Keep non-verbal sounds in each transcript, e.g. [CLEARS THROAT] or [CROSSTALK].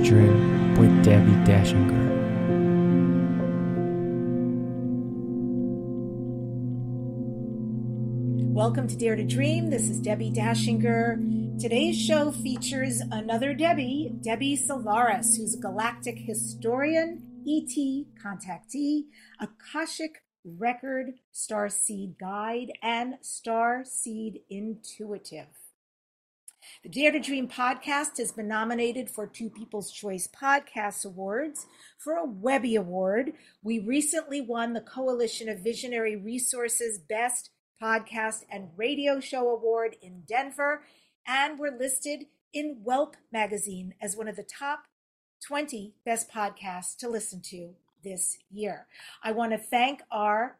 Dream with Debbi Dachinger. Welcome to Dare to Dream. This is Debbi Dachinger. Today's show features another Debbie, Debbie Solaris, who's a galactic historian, ET contactee, Akashic record, star seed guide, and star seed intuitive. The Dare to Dream podcast has been nominated for two People's Choice Podcast Awards for a Webby Award. We recently won the Coalition of Visionary Resources Best Podcast and Radio Show Award in Denver, and we're listed in Welp magazine as one of the top 20 best podcasts to listen to this year. I want to thank our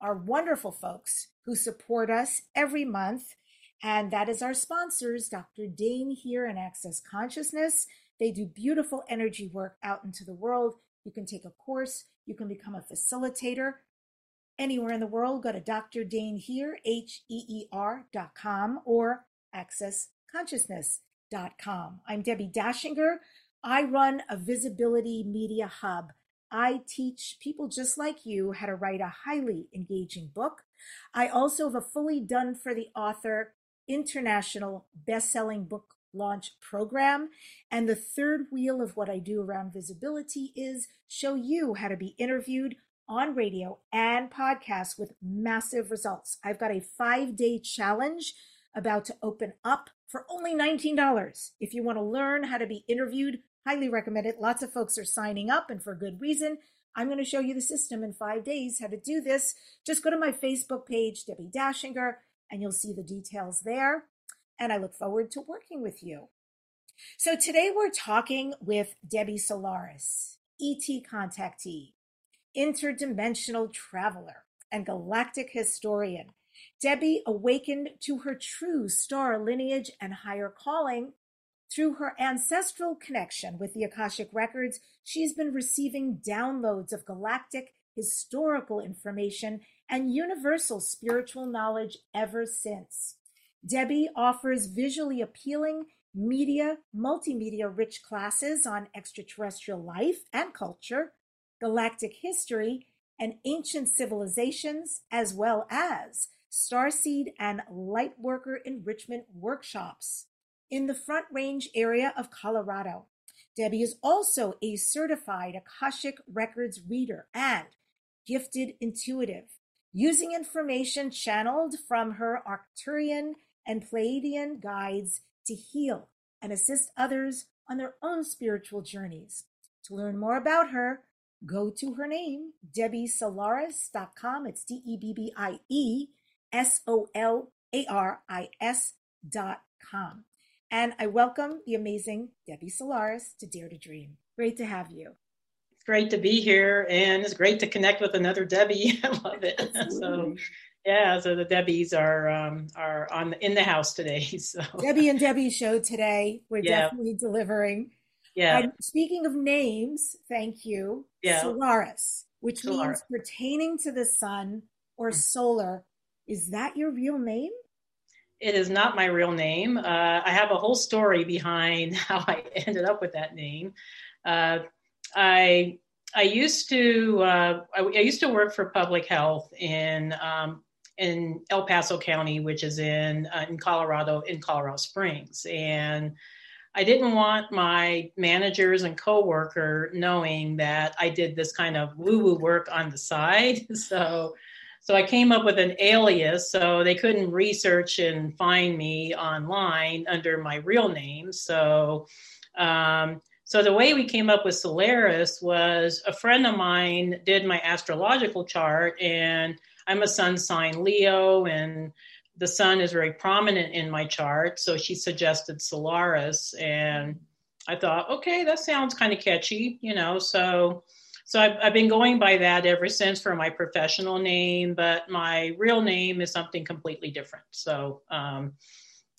our wonderful folks who support us every month and that is our sponsors, Dr. Dain Heer and Access Consciousness. They do beautiful energy work out into the world. You can take a course, you can become a facilitator anywhere in the world. Go to Dr. Dain Heer, H E E R dot com or accessconsciousness.com. I'm Debbi Dachinger. I run a visibility media hub. I teach people just like you how to write a highly engaging book. I also have a fully done for the author international best-selling book launch program. And the third wheel of what I do around visibility is show you how to be interviewed on radio and podcasts with massive results. I've got a five day challenge about to open up for only $19. If you want to learn how to be interviewed, highly recommend it. Lots of folks are signing up and for good reason. I'm going to show you the system in five days how to do this. Just go to my Facebook page, Debbi Dachinger, and you'll see the details there. And I look forward to working with you. So today we're talking with Debbie Solaris, ET contactee, interdimensional traveler, and galactic historian. Debbie awakened to her true star lineage and higher calling. Through her ancestral connection with the Akashic Records, she's been receiving downloads of galactic historical information and universal spiritual knowledge ever since. Debbie offers visually appealing media, multimedia rich classes on extraterrestrial life and culture, galactic history, and ancient civilizations, as well as starseed and lightworker enrichment workshops in the Front Range area of Colorado. Debbie is also a certified Akashic Records reader and gifted intuitive using information channeled from her Arcturian and Pleiadian guides to heal and assist others on their own spiritual journeys. To learn more about her, go to her name, DebbieSolaris.com. It's D E B B I E S O L A R I S.com. And I welcome the amazing Debbie Solaris to Dare to Dream. Great to have you great to be here and it's great to connect with another Debbie. [LAUGHS] I love it. So yeah, so the Debbies are um, are on in the house today. [LAUGHS] So Debbie and Debbie show today. We're yeah. definitely delivering. Yeah. And speaking of names, thank you. Yeah. Solaris, which Solaris. means pertaining to the sun or mm-hmm. solar. Is that your real name? It is not my real name. Uh, I have a whole story behind [LAUGHS] how I ended up with that name. Uh, I I used to uh, I, I, used to work for public health in um, in El Paso County, which is in uh, in Colorado in Colorado Springs, and I didn't want my managers and coworker knowing that I did this kind of woo woo work on the side. [LAUGHS] So so I came up with an alias so they couldn't research and find me online under my real name. So um, so the way we came up with Solaris was a friend of mine did my astrological chart, and I'm a sun sign Leo, and the sun is very prominent in my chart. So she suggested Solaris, and I thought, okay, that sounds kind of catchy, you know. So, so I've, I've been going by that ever since for my professional name, but my real name is something completely different. So, um,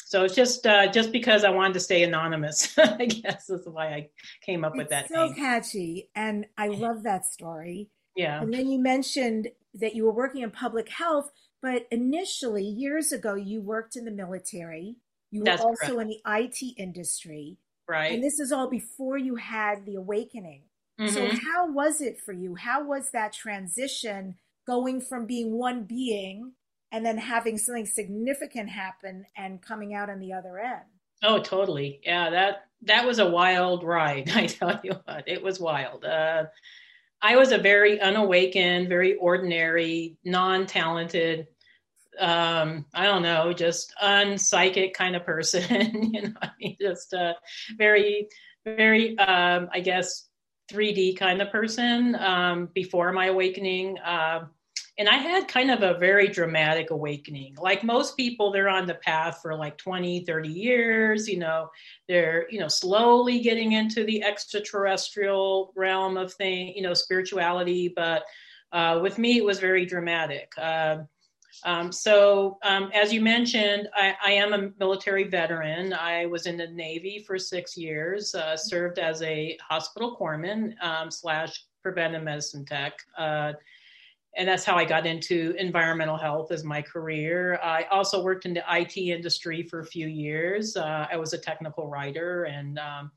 so it's just uh, just because I wanted to stay anonymous, [LAUGHS] I guess is why I came up it's with that. So name. catchy, and I [LAUGHS] love that story. Yeah. And then you mentioned that you were working in public health, but initially, years ago, you worked in the military. You were That's also correct. in the IT industry. right. And this is all before you had the awakening. Mm-hmm. So, how was it for you? How was that transition going from being one being and then having something significant happen and coming out on the other end? Oh, totally. Yeah, that that was a wild ride. [LAUGHS] I tell you what, it was wild. Uh, I was a very unawakened, very ordinary, non-talented, um, I don't know, just unpsychic kind of person. [LAUGHS] you know, I mean, just a very, very, um, I guess, 3D kind of person um, before my awakening. Uh, and I had kind of a very dramatic awakening. Like most people, they're on the path for like 20, 30 years. You know, they're, you know, slowly getting into the extraterrestrial realm of thing, you know, spirituality. But uh, with me, it was very dramatic. Uh, um, so, um, as you mentioned, I, I, am a military veteran. I was in the Navy for six years, uh, served as a hospital corpsman um, slash preventive medicine tech. Uh, and that's how I got into environmental health as my career. I also worked in the IT industry for a few years. Uh, I was a technical writer and um,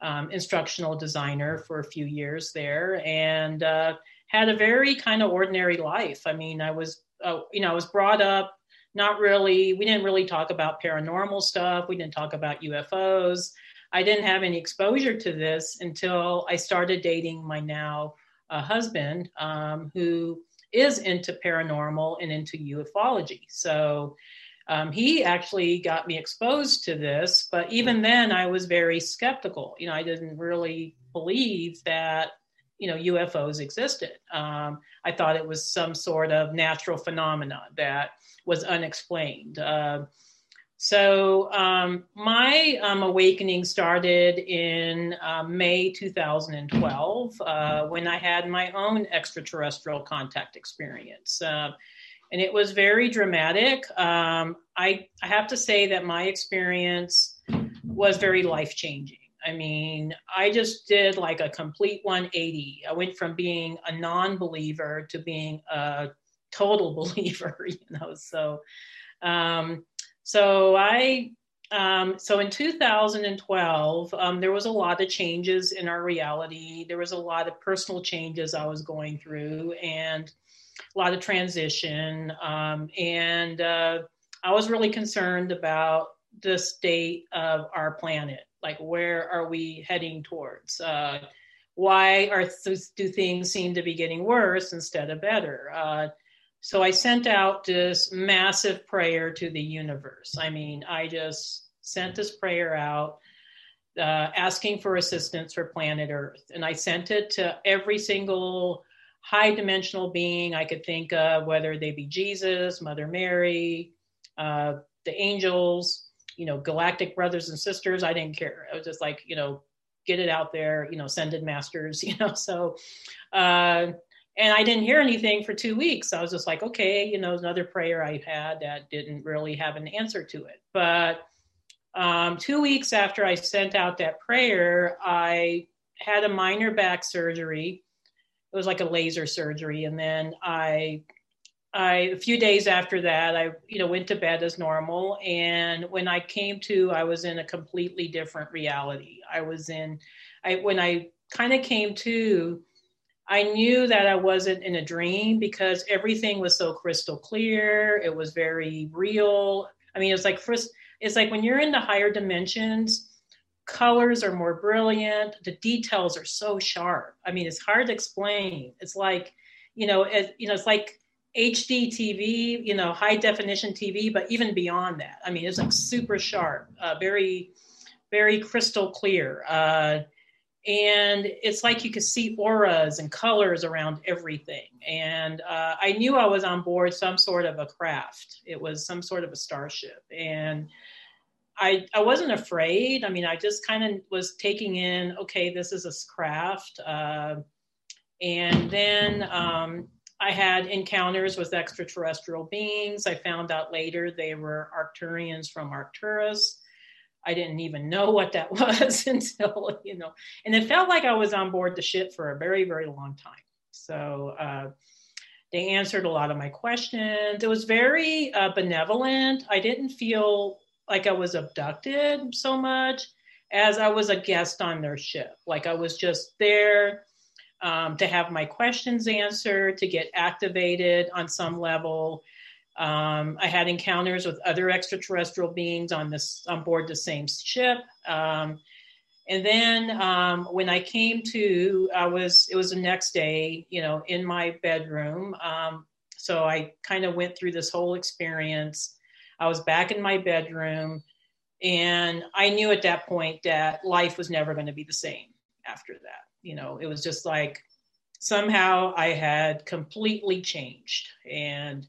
um, instructional designer for a few years there, and uh, had a very kind of ordinary life. I mean, I was, uh, you know, I was brought up not really. We didn't really talk about paranormal stuff. We didn't talk about UFOs. I didn't have any exposure to this until I started dating my now uh, husband, um, who is into paranormal and into ufology. So um, he actually got me exposed to this, but even then I was very skeptical. You know, I didn't really believe that you know UFOs existed. Um, I thought it was some sort of natural phenomenon that was unexplained. Uh, so um, my um, awakening started in uh, May 2012 uh, when I had my own extraterrestrial contact experience. Uh, and it was very dramatic. Um, I, I have to say that my experience was very life changing. I mean, I just did like a complete 180. I went from being a non believer to being a total [LAUGHS] believer, you know. So, um, so I um, so in 2012, um, there was a lot of changes in our reality. There was a lot of personal changes I was going through, and a lot of transition. Um, and uh, I was really concerned about the state of our planet. Like, where are we heading towards? Uh, why are th- do things seem to be getting worse instead of better? Uh, so I sent out this massive prayer to the universe. I mean, I just sent this prayer out uh, asking for assistance for planet Earth. And I sent it to every single high dimensional being I could think of, whether they be Jesus, Mother Mary, uh, the angels, you know, galactic brothers and sisters. I didn't care. I was just like, you know, get it out there, you know, send it masters, [LAUGHS] you know. So, uh, and I didn't hear anything for two weeks. I was just like, okay, you know, another prayer I had that didn't really have an answer to it. But um, two weeks after I sent out that prayer, I had a minor back surgery. It was like a laser surgery, and then I, I a few days after that, I you know went to bed as normal. And when I came to, I was in a completely different reality. I was in, I when I kind of came to I knew that I wasn't in a dream because everything was so crystal clear. It was very real. I mean, it's like it's like when you're in the higher dimensions, colors are more brilliant. The details are so sharp. I mean, it's hard to explain. It's like, you know, it, you know, it's like HD TV, you know, high definition TV, but even beyond that. I mean, it's like super sharp, uh, very, very crystal clear. Uh, and it's like you could see auras and colors around everything. And uh, i knew i was on board some sort of a craft. It was some sort of a starship. And i i wasn't afraid. I mean i just kind of was taking in okay this is a craft uh, and then um, i had encounters with extraterrestrial beings. I found out later they were arcturians from arcturus I didn't even know what that [LAUGHS] was until, you know, and it felt like I was on board the ship for a very, very long time. So uh, they answered a lot of my questions. It was very uh, benevolent. I didn't feel like I was abducted so much as I was a guest on their ship. Like I was just there um, to have my questions answered, to get activated on some level. Um, I had encounters with other extraterrestrial beings on this on board the same ship. Um, and then um, when I came to, I was it was the next day, you know, in my bedroom. Um, so I kind of went through this whole experience. I was back in my bedroom, and I knew at that point that life was never going to be the same after that. You know, it was just like somehow I had completely changed. And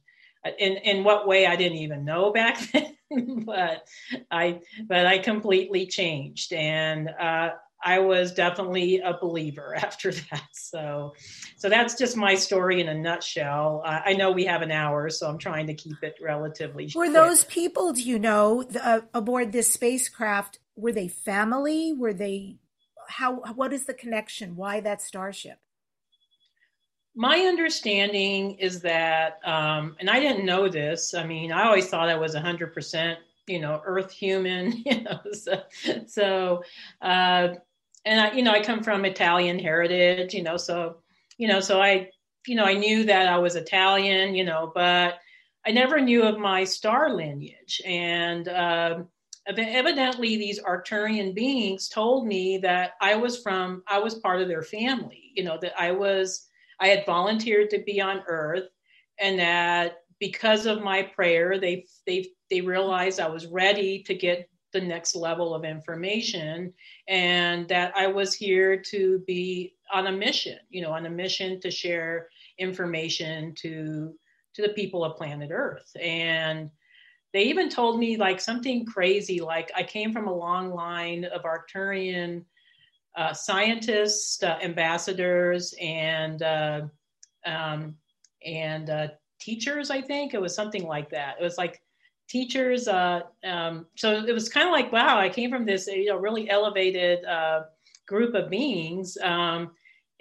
in, in what way I didn't even know back [LAUGHS] then, but I, but I completely changed. And, uh, I was definitely a believer [LAUGHS] after that. So, so that's just my story in a nutshell. Uh, I know we have an hour, so I'm trying to keep it relatively. Were quick. those people, do you know, the, uh, aboard this spacecraft? Were they family? Were they? How? What is the connection? Why that starship? My understanding is that, um, and I didn't know this. I mean, I always thought I was 100 percent you know earth human [LAUGHS] you know so, so uh, and I, you know, I come from Italian heritage, you know, so, you know, so I, you know, I knew that I was Italian, you know, but I never knew of my star lineage. And uh, evidently, these Arcturian beings told me that I was from, I was part of their family, you know, that I was, I had volunteered to be on Earth, and that because of my prayer, they they they realized I was ready to get the next level of information and that I was here to be on a mission, you know, on a mission to share information to to the people of planet Earth. And they even told me like something crazy, like I came from a long line of Arcturian uh, scientists, uh, ambassadors, and uh, um, and uh, teachers. I think it was something like that. It was like teachers. Uh, um, so it was kind of like, wow, I came from this, you know, really elevated uh, group of beings, um,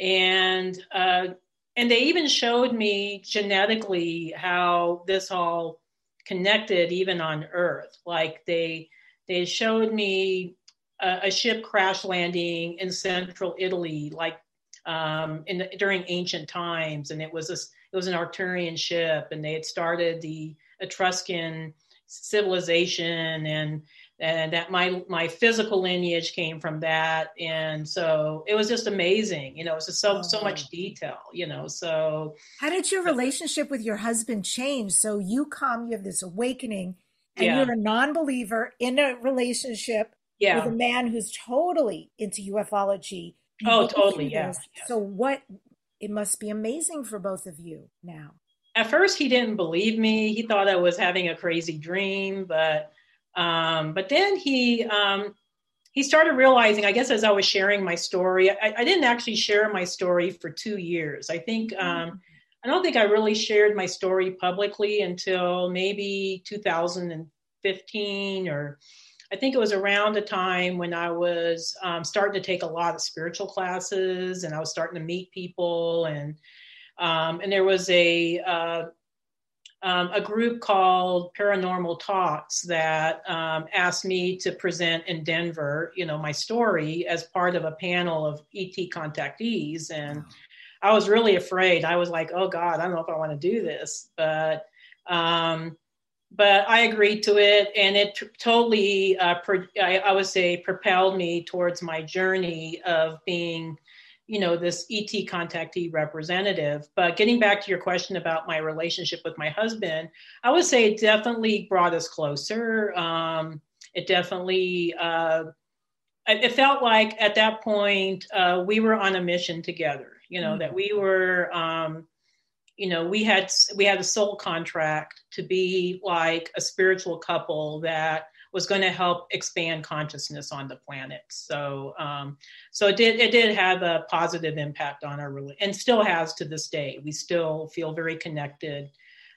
and and they even showed me genetically how this all connected, even on Earth. Like they they showed me a, a ship crash landing in central Italy, like um, in the, during ancient times, and it was a it was an Arcturian ship, and they had started the Etruscan civilization and and that my my physical lineage came from that. And so it was just amazing you know it's just so so much detail you know so. How did your relationship with your husband change? So you come you have this awakening and yeah. you're a non-believer in a relationship yeah. with a man who's totally into ufology oh totally yeah. yeah so what it must be amazing for both of you now at first he didn't believe me. He thought I was having a crazy dream, but um, but then he um, he started realizing. I guess as I was sharing my story, I, I didn't actually share my story for two years. I think um, I don't think I really shared my story publicly until maybe 2015 or. I think it was around a time when I was um, starting to take a lot of spiritual classes and I was starting to meet people and um, and there was a uh, um, a group called Paranormal Talks that um, asked me to present in Denver, you know, my story as part of a panel of ET contactees. And I was really afraid. I was like, oh God, I don't know if I want to do this. But um, but I agreed to it, and it t- totally, uh, pro- I, I would say, propelled me towards my journey of being you know this et contactee representative but getting back to your question about my relationship with my husband i would say it definitely brought us closer um, it definitely uh, it felt like at that point uh, we were on a mission together you know mm-hmm. that we were um, you know we had we had a soul contract to be like a spiritual couple that was going to help expand consciousness on the planet. So, um, so it did it did have a positive impact on our religion, and still has to this day. We still feel very connected,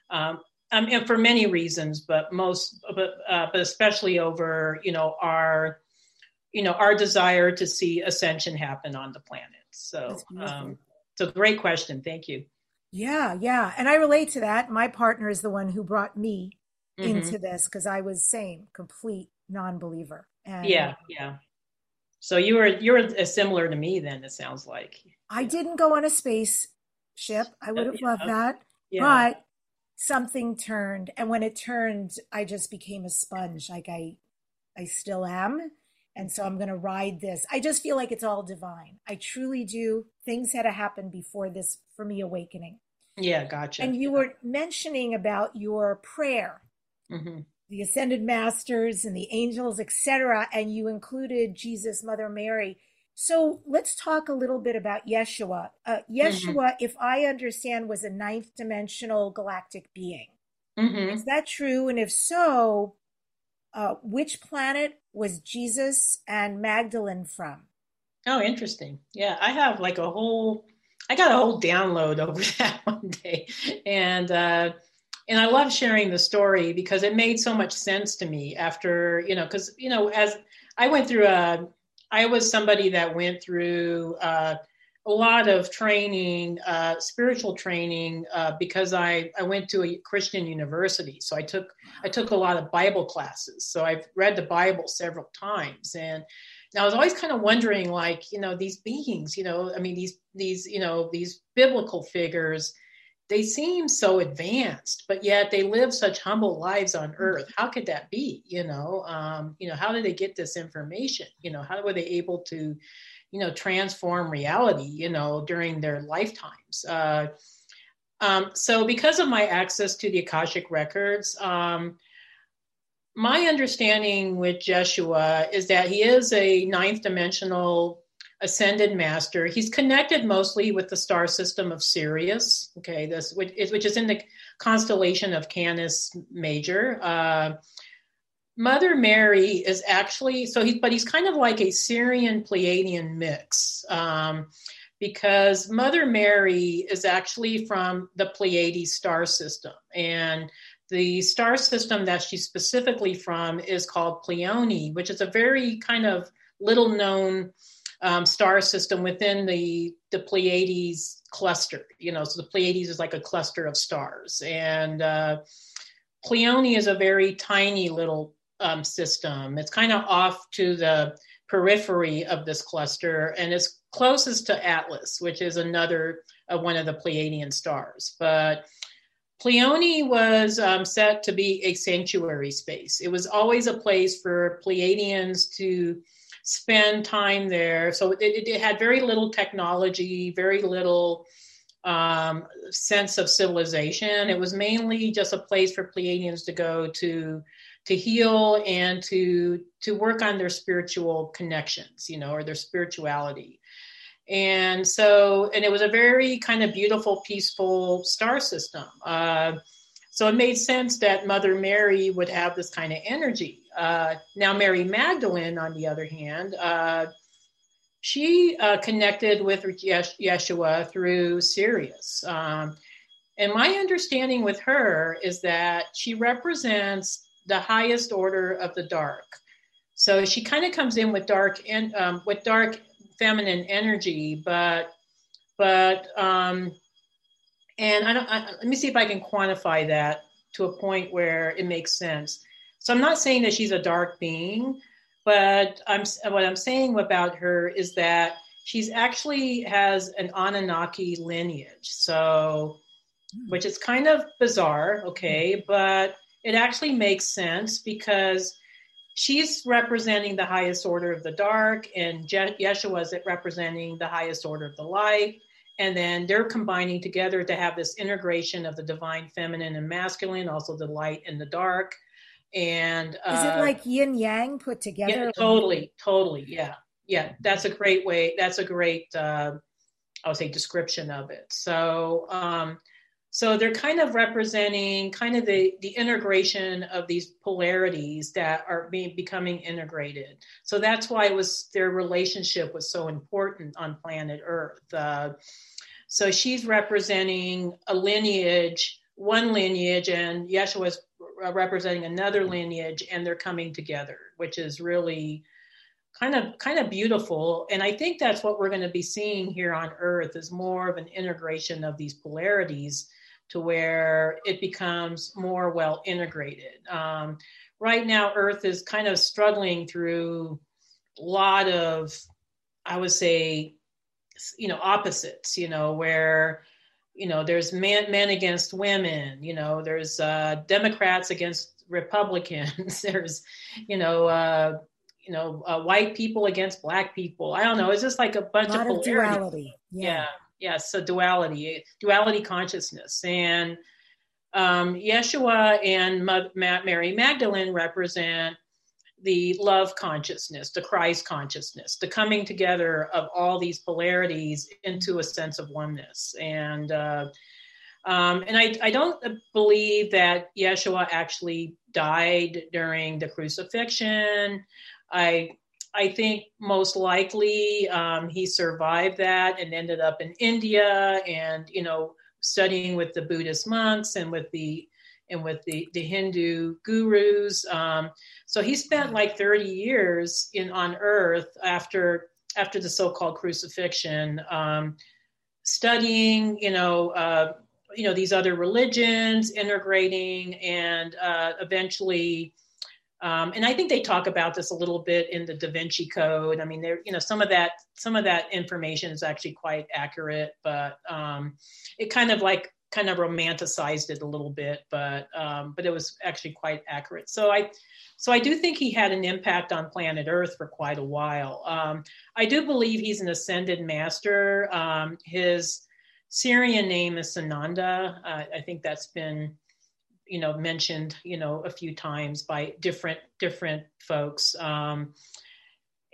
um, um, and for many reasons, but most, but uh, but especially over you know our you know our desire to see ascension happen on the planet. So, um, so great question. Thank you. Yeah, yeah, and I relate to that. My partner is the one who brought me mm-hmm. into this because I was same, complete non-believer. And yeah, yeah. So you were you're similar to me then. It sounds like I didn't go on a space ship. I would have Yeah. loved that, yeah. but something turned, and when it turned, I just became a sponge. Like I, I still am, and so I'm going to ride this. I just feel like it's all divine. I truly do. Things had to happen before this for me awakening. yeah, gotcha. And you were mentioning about your prayer hmm the ascended masters and the angels, etc., and you included Jesus, Mother Mary. So let's talk a little bit about Yeshua. Uh, Yeshua, if I understand, was a ninth dimensional galactic being. hmm Is that true? And if so, uh, which planet was Jesus and Magdalene from? Oh, interesting. Yeah, I have like a whole, I got a whole download [LAUGHS] over that one day, and uh, and I love sharing the story because it made so much sense to me after you know because you know as I went through a, I was somebody that went through uh, a lot of training, uh, spiritual training, uh, because I I went to a Christian university, so I took I took a lot of Bible classes, so I've read the Bible several times and. And I was always kind of wondering, like, you know, these beings, you know, I mean, these, these, you know, these biblical figures, they seem so advanced, but yet they live such humble lives on earth. How could that be? You know, um, you know, how did they get this information? You know, how were they able to, you know, transform reality, you know, during their lifetimes? Uh, um, so because of my access to the Akashic records, um, my understanding with Jeshua is that he is a ninth dimensional ascended master. He's connected mostly with the star system of Sirius, okay, this which is, which is in the constellation of Canis Major. Uh, Mother Mary is actually so he, but he's kind of like a Sirian Pleiadian mix. Um, because Mother Mary is actually from the Pleiades star system. And the star system that she's specifically from is called Pleione, which is a very kind of little known um, star system within the, the Pleiades cluster. You know, so the Pleiades is like a cluster of stars. And uh, Pleione is a very tiny little um, system. It's kind of off to the periphery of this cluster and it's closest to Atlas, which is another uh, one of the Pleiadian stars. But Pleione was um, set to be a sanctuary space. It was always a place for Pleiadians to spend time there. So it, it had very little technology, very little um, sense of civilization. It was mainly just a place for Pleiadians to go to to heal and to to work on their spiritual connections, you know, or their spirituality. And so, and it was a very kind of beautiful, peaceful star system. Uh, so it made sense that Mother Mary would have this kind of energy. Uh, now, Mary Magdalene, on the other hand, uh, she uh, connected with Yeshua through Sirius. Um, and my understanding with her is that she represents the highest order of the dark. So she kind of comes in with dark and um, with dark feminine energy, but but um, and I don't. I, let me see if I can quantify that to a point where it makes sense. So I'm not saying that she's a dark being, but I'm what I'm saying about her is that she's actually has an Anunnaki lineage. So, which is kind of bizarre, okay, but it actually makes sense because she's representing the highest order of the dark, and Je- Yeshua is representing the highest order of the light. And then they're combining together to have this integration of the divine feminine and masculine, also the light and the dark. And uh, Is it like yin yang put together? yeah, totally, totally, yeah, yeah. That's a great way. That's a great, uh, I would say, description of it. So, um, so they're kind of representing kind of the the integration of these polarities that are being becoming integrated. So that's why it was their relationship was so important on planet Earth. Uh, so she's representing a lineage, one lineage, and Yeshua is representing another lineage, and they're coming together, which is really kind of kind of beautiful and i think that's what we're going to be seeing here on earth is more of an integration of these polarities to where it becomes more well integrated um, right now earth is kind of struggling through a lot of, I would say, you know, opposites. You know, where you know there's men men against women. You know, there's uh, Democrats against Republicans. [LAUGHS] there's you know. Uh, you know, uh, white people against black people. I don't know. It's just like a bunch a of, of duality. Yeah. yeah. Yeah. So duality, duality consciousness. And um, Yeshua and Ma- Mary Magdalene represent the love consciousness, the Christ consciousness, the coming together of all these polarities into a sense of oneness. And uh, um, and I, I don't believe that Yeshua actually died during the crucifixion. I I think most likely um, he survived that and ended up in India and you know studying with the Buddhist monks and with the and with the, the Hindu gurus. Um, so he spent like 30 years in on earth after after the so-called crucifixion, um, studying, you know, uh, you know these other religions, integrating, and uh, eventually. Um, and I think they talk about this a little bit in the Da Vinci Code. I mean, there, you know, some of that, some of that information is actually quite accurate, but um, it kind of like kind of romanticized it a little bit, but um, but it was actually quite accurate. So I so I do think he had an impact on planet Earth for quite a while. Um, I do believe he's an ascended master. Um, his Sirian name is Sananda. Uh, I think that's been you know mentioned you know a few times by different different folks. Um,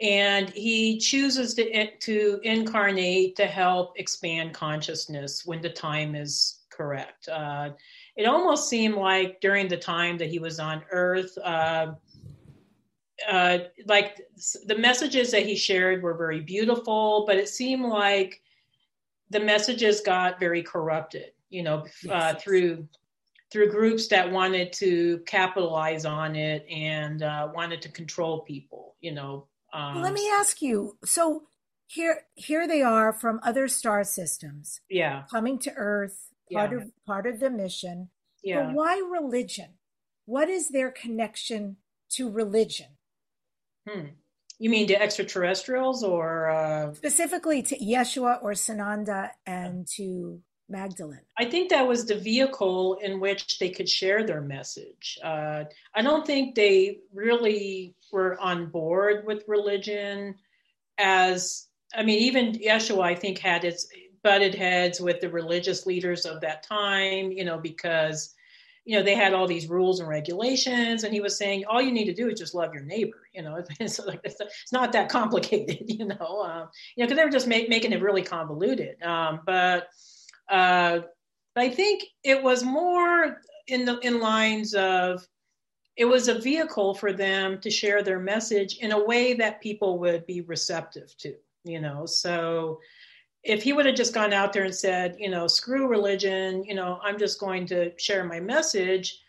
and he chooses to, to incarnate to help expand consciousness when the time is correct. Uh, it almost seemed like during the time that he was on Earth, uh, uh, like the messages that he shared were very beautiful, but it seemed like the messages got very corrupted. You know, uh, yes. through through groups that wanted to capitalize on it and uh, wanted to control people. You know. Um, Let me ask you. So here, here they are from other star systems. Yeah. Coming to Earth part yeah. of part of the mission. Yeah. But why religion? What is their connection to religion? Hmm. You mean to extraterrestrials or uh... specifically to Yeshua or Sananda and to Magdalene? I think that was the vehicle in which they could share their message. Uh, I don't think they really were on board with religion as I mean, even Yeshua, I think, had its butted heads with the religious leaders of that time, you know, because you know they had all these rules and regulations and he was saying all you need to do is just love your neighbor you know [LAUGHS] it's, it's, not that complicated [LAUGHS] you know um, you know because they were just make, making it really convoluted um, but uh, i think it was more in the in lines of it was a vehicle for them to share their message in a way that people would be receptive to you know so if he would have just gone out there and said, you know, screw religion, you know, I'm just going to share my message,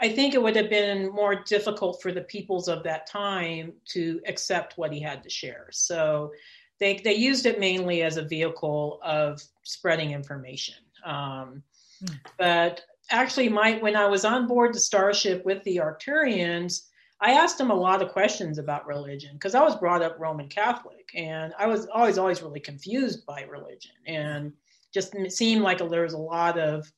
I think it would have been more difficult for the peoples of that time to accept what he had to share. So they, they used it mainly as a vehicle of spreading information. Um, hmm. But actually, my when I was on board the Starship with the Arcturians, I asked them a lot of questions about religion because I was brought up Roman Catholic and I was always, always really confused by religion and just seemed like there was a lot of,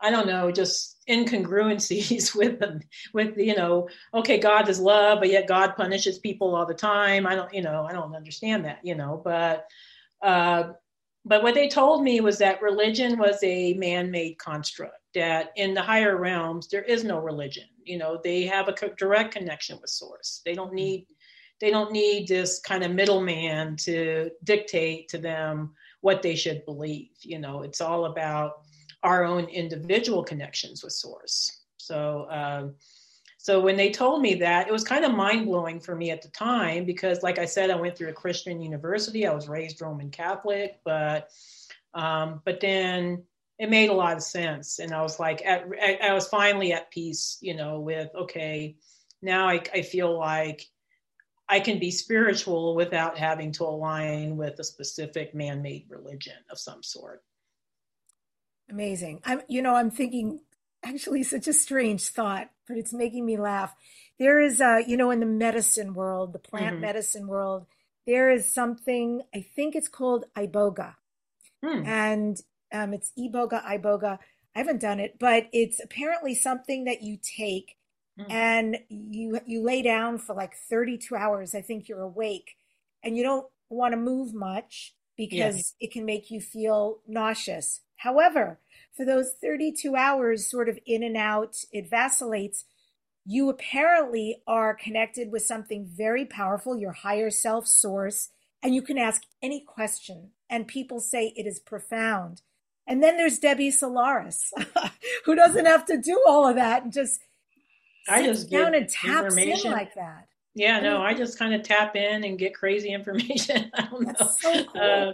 I don't know, just incongruencies [LAUGHS] with them, with, you know, okay, God is love, but yet God punishes people all the time. I don't, you know, I don't understand that, you know, but, uh, but what they told me was that religion was a man made construct, that in the higher realms, there is no religion. You know they have a direct connection with source. They don't need they don't need this kind of middleman to dictate to them what they should believe. You know it's all about our own individual connections with source. So um, so when they told me that it was kind of mind-blowing for me at the time because like i said i went through a christian university. I was raised roman catholic but um, but then it made a lot of sense. And i was like at, i was finally at peace you know with okay now I, I feel like i can be spiritual without having to align with a specific man-made religion of some sort amazing i'm you know i'm thinking actually such a strange thought but it's making me laugh there is a you know in the medicine world the plant Mhm. medicine world there is something i think it's called iboga Hmm. and um, it's iboga iboga i haven't done it but it's apparently something that you take Hmm. and you you lay down for like 32 hours i think you're awake and you don't want to move much because it can make you feel nauseous however for those 32 hours sort of in and out it vacillates you apparently are connected with something very powerful, your higher self source, and you can ask any question. And people say it is profound. And then there's Debbie Solaris, [LAUGHS] who doesn't have to do all of that and just I sits just down and taps in like that. Yeah, no, mean- I just kind of tap in and get crazy [LAUGHS] information. I don't know. So cool. Uh,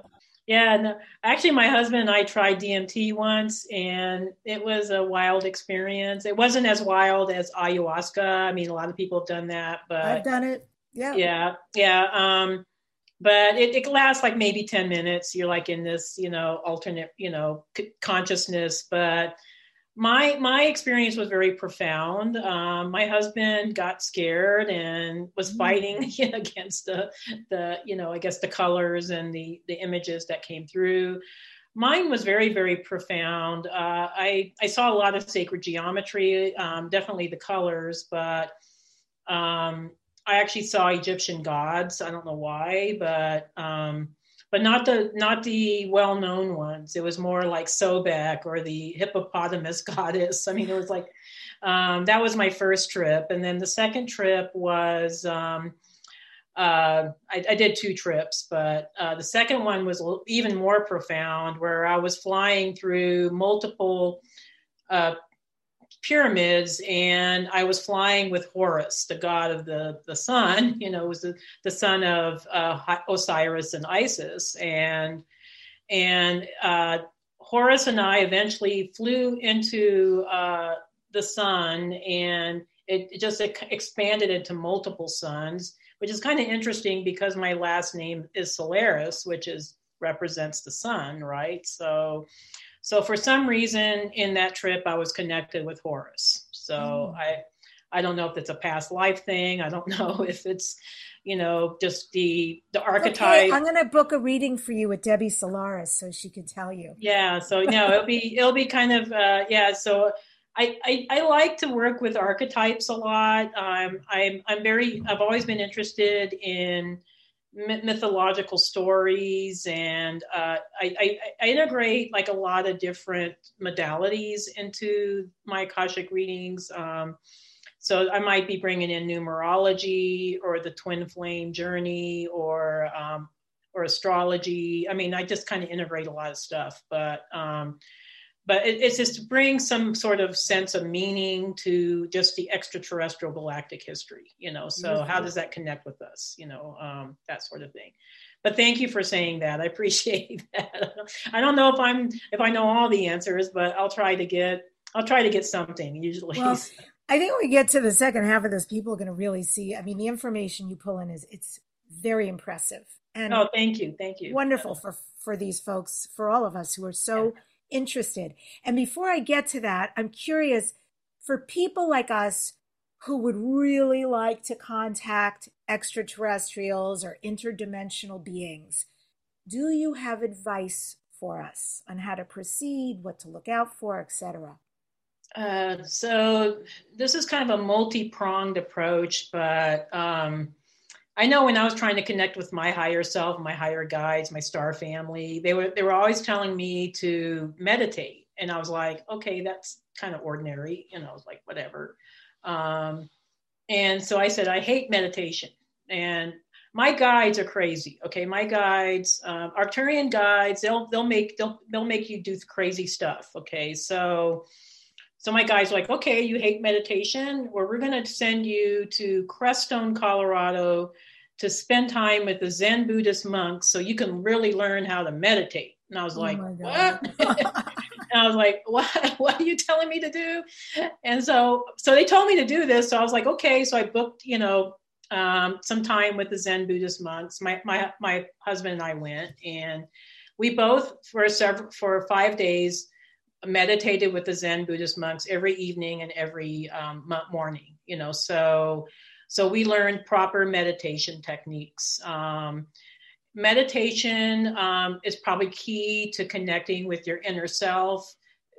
yeah, no, actually, my husband and I tried DMT once, and it was a wild experience. It wasn't as wild as ayahuasca. I mean, a lot of people have done that, but I've done it. Yeah. yeah, yeah. Um, but it, it lasts like maybe 10 minutes. You're like in this, you know, alternate, you know, c- consciousness. But my my experience was very profound. Um, my husband got scared and was Mm. fighting [LAUGHS] against the the you know I guess the colors and the the images that came through. Mine was very very profound. Uh, I I saw a lot of sacred geometry, um, definitely the colors, but um, I actually saw Egyptian gods. I don't know why, but um, but not the not the well known ones. It was more like Sobek or the hippopotamus [LAUGHS] goddess. I mean, it was like um, that was my first trip, and then the second trip was. Um, uh, I, I did two trips, but uh, the second one was even more profound, where I was flying through multiple uh, pyramids, and I was flying with Horus, the god of the the sun. [LAUGHS] You know, was the, the son of uh, Osiris and Isis, and and uh, Horus and I eventually flew into uh, the sun, and it, it just ex- expanded into multiple suns, which is kind of interesting because my last name is Solaris, which is represents the sun, right? So, so for some reason in that trip, I was connected with Horus. So Mm. I, I don't know if it's a past life thing. I don't [LAUGHS] know if it's, you know, just the the archetype. Okay, I'm going to book a reading for you with Debbie Solaris so she can tell you. Yeah, so no, it'll be [LAUGHS] it'll be kind of uh, yeah. So I, I I like to work with archetypes a lot. Um, I'm I'm very I've always been interested in mythological stories, and uh, I, I I integrate like a lot of different modalities into my akashic readings. Um, so I might be bringing in numerology or the twin flame journey or um, or astrology. I mean, I just kind of integrate a lot of stuff, but um, but it, it's just to bring some sort of sense of meaning to just the extraterrestrial galactic history. You know, so how does that connect with us? You know, um, that sort of thing. But thank you for saying that. I [LAUGHS] appreciate that. I don't know if I'm if I know all the answers, but I'll try to get I'll try to get something usually. Well, [LAUGHS] I think when we get to the second half of this, people are going to really see. I mean, the information you pull in is it's very impressive and oh, thank you, thank you. wonderful for for these folks, for all of us who are so interested. And before I get to that, I'm curious for people like us who would really like to contact extraterrestrials or interdimensional beings. Do you have advice for us on how to proceed, what to look out for, etc.? Uh, so this is kind of a multi-pronged approach, but um, I know when I was trying to connect with my higher self, my higher guides, my star family, they were they were always telling me to meditate, and I was like, okay, that's kind of ordinary, you know, I was like whatever. Um, and so I said, I hate meditation, and my guides are crazy. Okay, my guides, um, Arcturian guides, they'll they'll make they'll they'll make you do crazy stuff. Okay, so so my guys were like, okay, you hate meditation, well, we're going to send you to Crestone, Colorado, to spend time with the Zen Buddhist monks, so you can really learn how to meditate. And I was Oh like, my what? [LAUGHS] And I was like, what? What are you telling me to do? And so, so they told me to do this. So I was like, okay. So I booked, you know, um, some time with the Zen Buddhist monks. My my my husband and I went, and we both for several for five days meditated with the Zen Buddhist monks every evening and every um, morning. You know, so so we learned proper meditation techniques. Um, meditation um, is probably key to connecting with your inner self.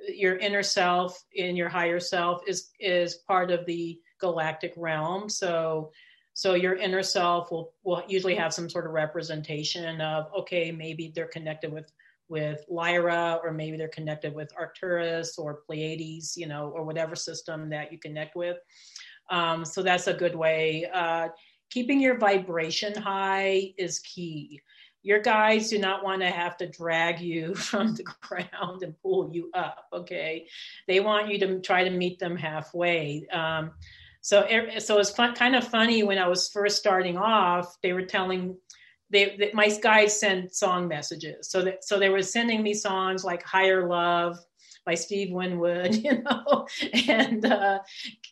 Your inner self in your higher self is is part of the galactic realm. So so your inner self will will usually have some sort of representation of okay, maybe they're connected with with Lyra, or maybe they're connected with Arcturus or Pleiades, you know, or whatever system that you connect with. Um, so that's a good way. Uh, keeping your vibration high is key. Your guides do not want to have to drag you [LAUGHS] from the ground and pull you up. Okay, they want you to try to meet them halfway. Um, so, so it's kind of funny when I was first starting off. They were telling they, they, my guides send song messages. So that so they were sending me songs like "Higher Love" by Steve Winwood, [LAUGHS] you know, and uh,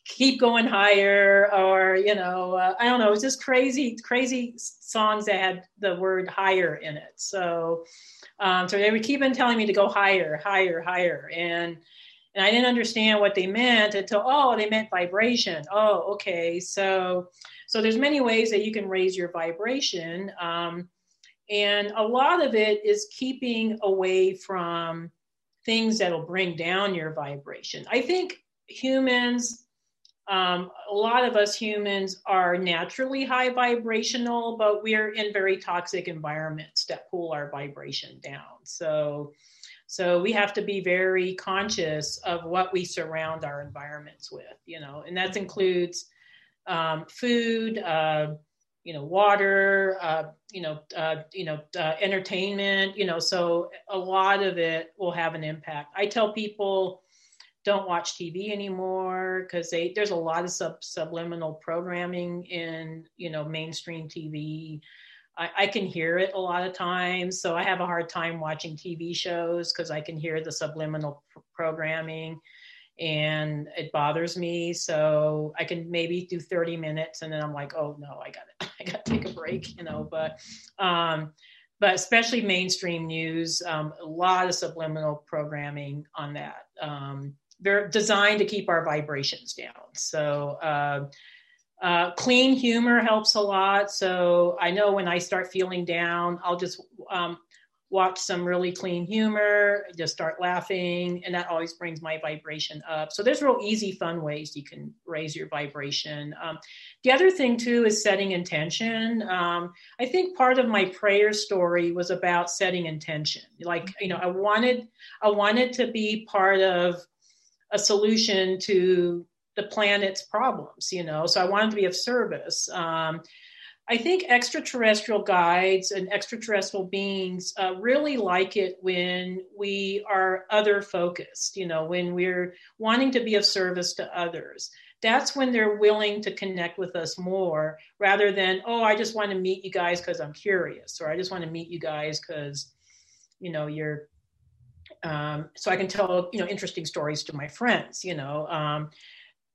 "Keep Going Higher," or you know, uh, I don't know, it was just crazy, crazy songs that had the word "higher" in it. So, um, so they were keeping telling me to go higher, higher, higher, and and I didn't understand what they meant until oh, they meant vibration. Oh, okay, so so there's many ways that you can raise your vibration. Um, and a lot of it is keeping away from things that'll bring down your vibration. I think humans, um, a lot of us humans are naturally high vibrational, but we're in very toxic environments that pull our vibration down. So, so we have to be very conscious of what we surround our environments with, you know, and that includes um, food, uh, you know, water, uh, you know, uh, you know, uh, entertainment. You know, so a lot of it will have an impact. I tell people don't watch TV anymore because they there's a lot of sub, subliminal programming in you know mainstream TV. I, I, can hear it a lot of times, so I have a hard time watching TV shows because I can hear the subliminal pr- programming and it bothers me. So I can maybe do 30 minutes and then I'm like, oh no, I got it. [LAUGHS] I got to take a break, you know, but, um, but especially mainstream news, um, a lot of subliminal programming on that. Um, they're designed to keep our vibrations down. So, uh, uh, clean humor helps a lot. So I know when I start feeling down, I'll just um, watch some really clean humor, just start laughing, and that always brings my vibration up. So there's real easy, fun ways you can raise your vibration. Um, the other thing too is setting intention. Um, I think part of my prayer story was about setting intention. Like you know, I wanted I wanted to be part of a solution to the planet's problems. You know, so I wanted to be of service. Um, I think extraterrestrial guides and extraterrestrial beings uh, really like it when we are other focused, you know, when we're wanting to be of service to others. That's when they're willing to connect with us more rather than, oh, I just want to meet you guys because I'm curious, or I just want to meet you guys because, you know, you're, um, so I can tell, you know, interesting stories to my friends, you know. Um,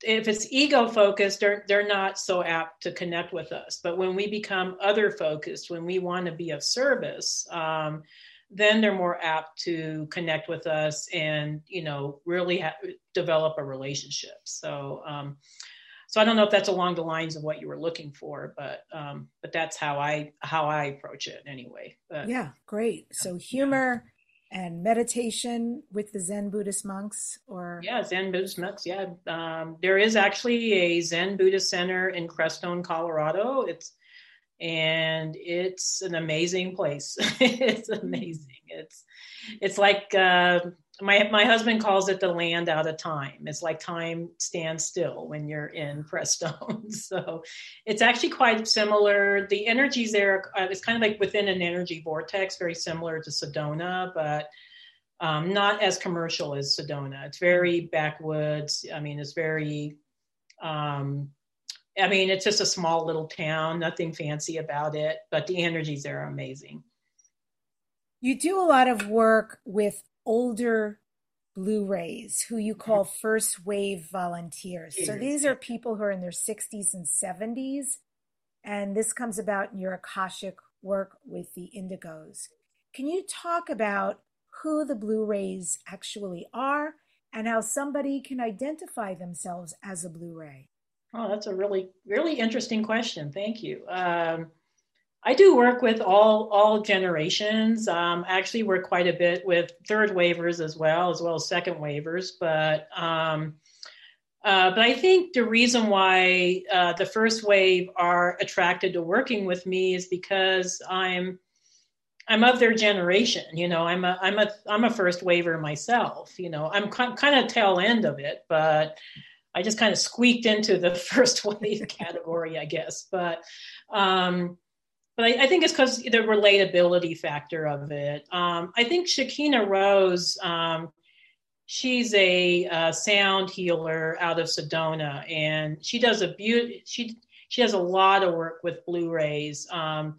if it's ego focused, they're they're not so apt to connect with us. But when we become other focused, when we want to be of service, um, then they're more apt to connect with us and you know really ha- develop a relationship. So. Um, so I don't know if that's along the lines of what you were looking for, but um, but that's how I how I approach it anyway. But, yeah, great. So humor and meditation with the Zen Buddhist monks or? Yeah Zen Buddhist monks yeah. Um, there is actually a Zen Buddhist center in Crestone Colorado. It's and it's an amazing place. [LAUGHS] It's amazing. It's it's like uh, my my husband calls it the land out of time. It's like time stands still when you're in Crestone. [LAUGHS] so it's actually quite similar. The energies there, uh, it's kind of like within an energy vortex, very similar to Sedona, but um, not as commercial as Sedona. It's very backwoods. I mean, it's very. Um, I mean, it's just a small little town, nothing fancy about it, but the energies there are amazing. You do a lot of work with older blue rays who you call first wave volunteers. So these are people who are in their 60s and 70s. And this comes about in your Akashic work with the Indigos. Can you talk about who the blue rays actually are and how somebody can identify themselves as a blue ray? Oh, that's a really, really interesting question. Thank you. Um, I do work with all all generations. Um, I actually work quite a bit with third wavers as well, as well as second wavers. But um, uh, but I think the reason why uh, the first wave are attracted to working with me is because I'm I'm of their generation. You know, I'm a I'm a I'm a first waver myself. You know, I'm kind of tail end of it, but I just kind of squeaked into the [LAUGHS] first wave category, I guess. But um, but I, I think it's because the relatability factor of it. Um, I think Shakina Rose. Um, she's a uh, sound healer out of Sedona, and she does a beauty. She she does a lot of work with blue rays. Um,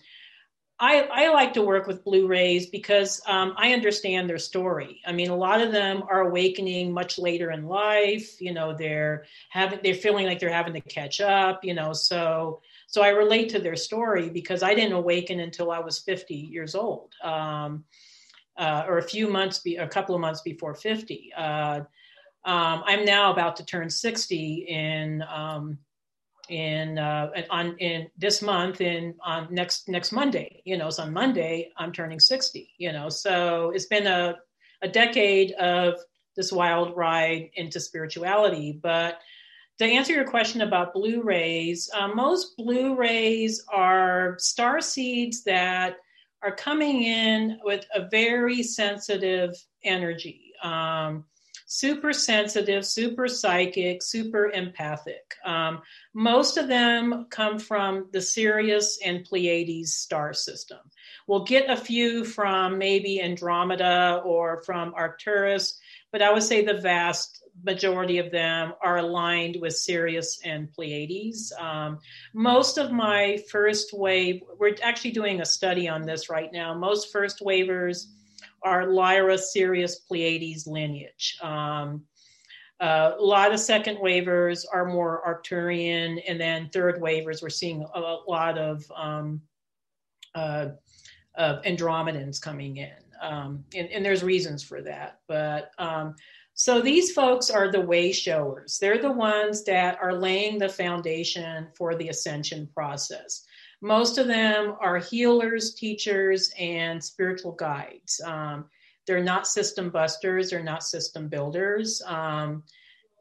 I, I like to work with blue rays because um, I understand their story. I mean, a lot of them are awakening much later in life. You know, they're having they're feeling like they're having to catch up. You know, so so I relate to their story because I didn't awaken until I was 50 years old. Um, uh, or a few months, be, a couple of months before 50. Uh, um, I'm now about to turn 60 in um, in uh, on in this month in on next next Monday. You know, so on Monday I'm turning 60. You know, so it's been a a decade of this wild ride into spirituality. But to answer your question about blue rays, uh, most blue rays are star seeds that are coming in with a very sensitive energy. Um, super sensitive, super psychic, super empathic. Um, most of them come from the Sirius and Pleiades star system. We'll get a few from maybe Andromeda or from Arcturus, but I would say the vast majority of them are aligned with Sirius and Pleiades. Um, most of my first wave, we're actually doing a study on this right now. Most first wavers are Lyra, Sirius, Pleiades lineage. Um, uh, a lot of second wavers are more Arcturian, and then third wavers, we're seeing a, lot of, um, uh, of Andromedans coming in. Um, and, and, there's reasons for that. But um, so these folks are the way showers. They're the ones that are laying the foundation for the ascension process. Most of them are healers, teachers, and spiritual guides. Um, they're not system busters, they're not system builders. Um,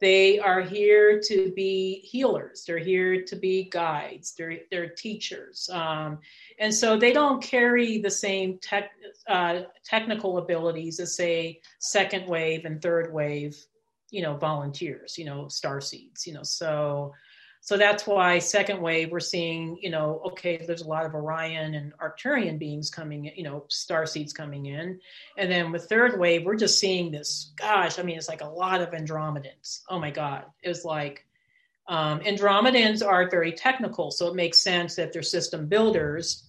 they are here to be healers. They're here to be guides. They're, they're teachers. Um, and so they don't carry the same tech, uh, technical abilities as, say, second wave and third wave, you know, volunteers, you know, star seeds, you know. So so that's why second wave we're seeing you know okay there's a lot of orion and arcturian beings coming you know star seeds coming in. And then with third wave we're just seeing this gosh i mean it's like a lot of andromedans. Oh my god. It was like um, andromedans are very technical so it makes sense that they're system builders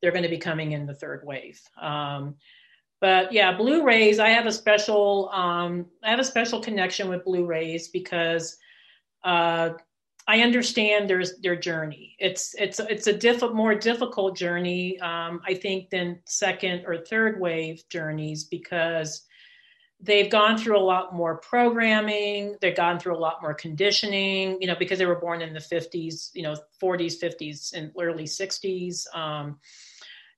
they're going to be coming in the third wave. Um, but yeah blue rays i have a special um, i have a special connection with blue rays because uh, I understand their their journey. It's it's it's a diff, more difficult journey, um, I think, than second or third wave journeys because they've gone through a lot more programming. They've gone through a lot more conditioning. You know, because they were born in the fifties, you know, forties, fifties, and early sixties. Um,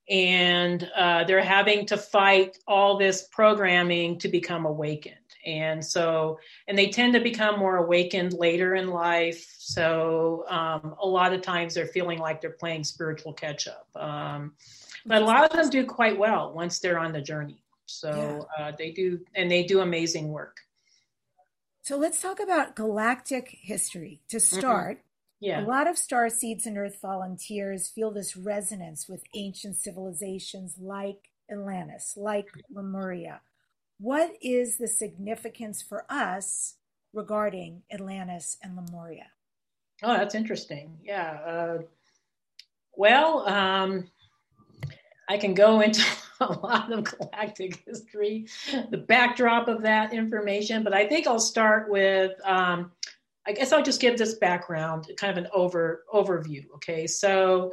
and uh, they're having to fight all this programming to become awakened and so and they tend to become more awakened later in life so um, a lot of times they're feeling like they're playing spiritual catch up um, but a lot of them do quite well once they're on the journey so yeah. uh, they do and they do amazing work so let's talk about galactic history to mm-hmm. start mm-hmm. Yeah. A lot of star seeds and earth volunteers feel this resonance with ancient civilizations like Atlantis, like Lemuria, what is the significance for us regarding Atlantis and Lemuria? Oh, that's interesting. Yeah. Uh, well, um, I can go into [LAUGHS] a lot of galactic history, the backdrop of that information, but I think I'll start with. Um, I guess I'll just give this background, kind of an over overview. Okay, so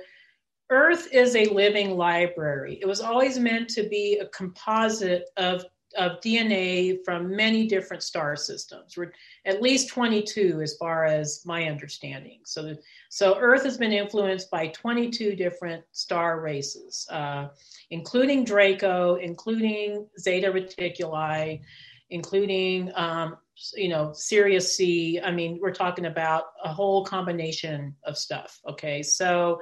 Earth is a living library. It was always meant to be a composite of of DNA from many different star systems. We're at least 22 as far as my understanding. So, so Earth has been influenced by 22 different star races, uh, including Draco, including Zeta Reticuli, including um, you know Sirius C. I mean, we're talking about a whole combination of stuff. Okay, so.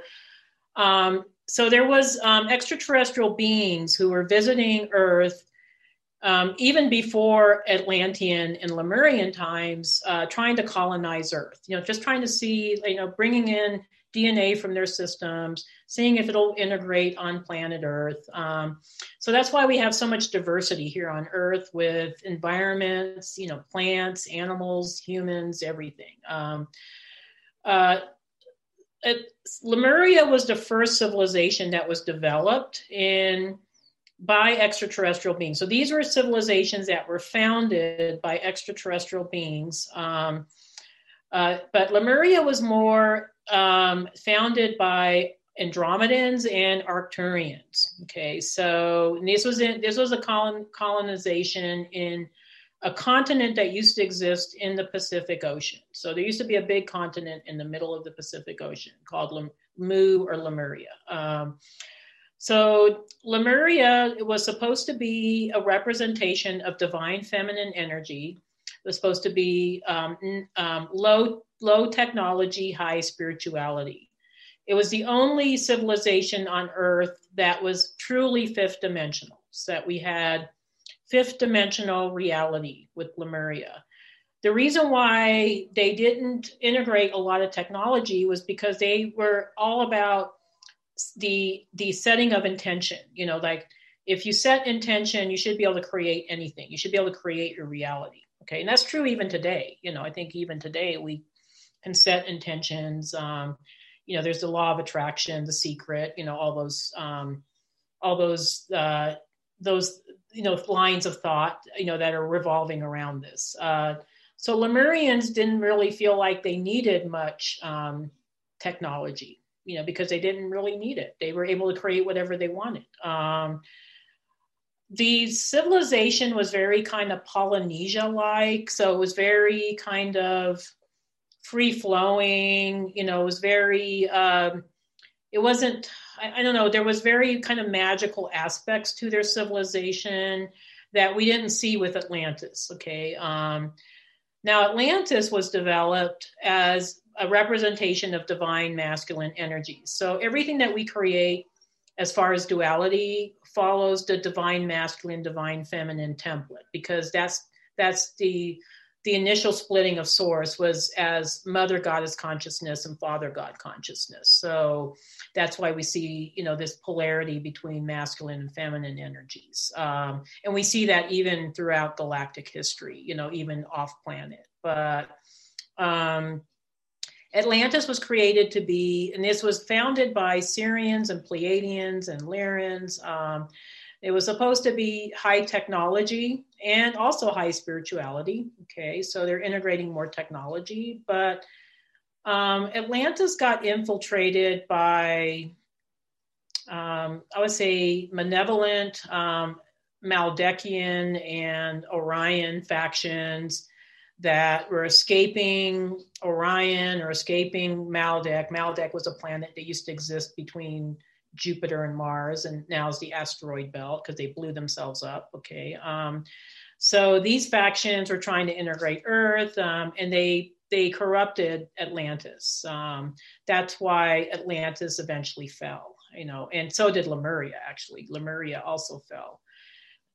Um, so there was um, extraterrestrial beings who were visiting Earth um, even before Atlantean and Lemurian times, uh, trying to colonize Earth. You know, just trying to see, you know, bringing in DNA from their systems, seeing if it'll integrate on planet Earth. Um, so that's why we have so much diversity here on Earth with environments, you know, plants, animals, humans, everything. Um, uh, it, Lemuria was the first civilization that was developed in by extraterrestrial beings. So these were civilizations that were founded by extraterrestrial beings. Um, uh, but Lemuria was more um, founded by Andromedans and Arcturians. Okay, so this was in, this was a colon, colonization in a continent that used to exist in the Pacific Ocean. So there used to be a big continent in the middle of the Pacific Ocean called Mu or Lemuria. Um, so Lemuria was supposed to be a representation of divine feminine energy. It was supposed to be um, um, low low technology, high spirituality. It was the only civilization on Earth that was truly fifth dimensional. So that we had fifth dimensional reality with Lemuria. The reason why they didn't integrate a lot of technology was because they were all about the the setting of intention you know like if you set intention you should be able to create anything. You should be able to create your reality okay? And that's true even today you know i think even today we can set intentions um, you know there's the law of attraction the secret you know all those um, all those uh, those you know lines of thought you know that are revolving around this. Uh, so lemurians didn't really feel like they needed much um, technology you know, because they didn't really need it. They were able to create whatever they wanted. Um, the civilization was very kind of Polynesia like, so it was very kind of free flowing, you know, it was very, um, it wasn't, I, I don't know, there was very kind of magical aspects to their civilization that we didn't see with Atlantis, okay? Um, now, Atlantis was developed as a representation of divine masculine energies. So everything that we create as far as duality follows the divine masculine, divine feminine template because that's that's the the initial splitting of source was as mother goddess consciousness and father god consciousness. So that's why we see you know this polarity between masculine and feminine energies. Um, and we see that even throughout galactic history you know even off planet. But um, Atlantis was created to be, and this was founded by Sirians and Pleiadians and Lyrians. Um, it was supposed to be high technology and also high spirituality. Okay, so they're integrating more technology, but um, Atlantis got infiltrated by, um, I would say, malevolent um, Maldekian and Orion factions that were escaping Orion or escaping Maldek. Maldek was a planet that used to exist between Jupiter and Mars, and now is the asteroid belt because they blew themselves up. Okay, um, so these factions were trying to integrate Earth, um, and they they corrupted Atlantis. Um, that's why Atlantis eventually fell. You know, and so did Lemuria. Actually, Lemuria also fell.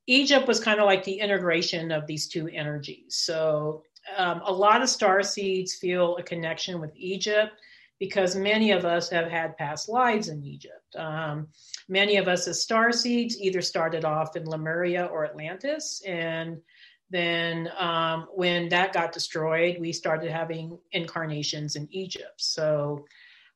Egypt was kind of like the integration of these two energies. So um, a lot of star seeds feel a connection with Egypt because many of us have had past lives in Egypt. Um, many of us as star seeds either started off in Lemuria or Atlantis, and then um, when that got destroyed, we started having incarnations in Egypt. So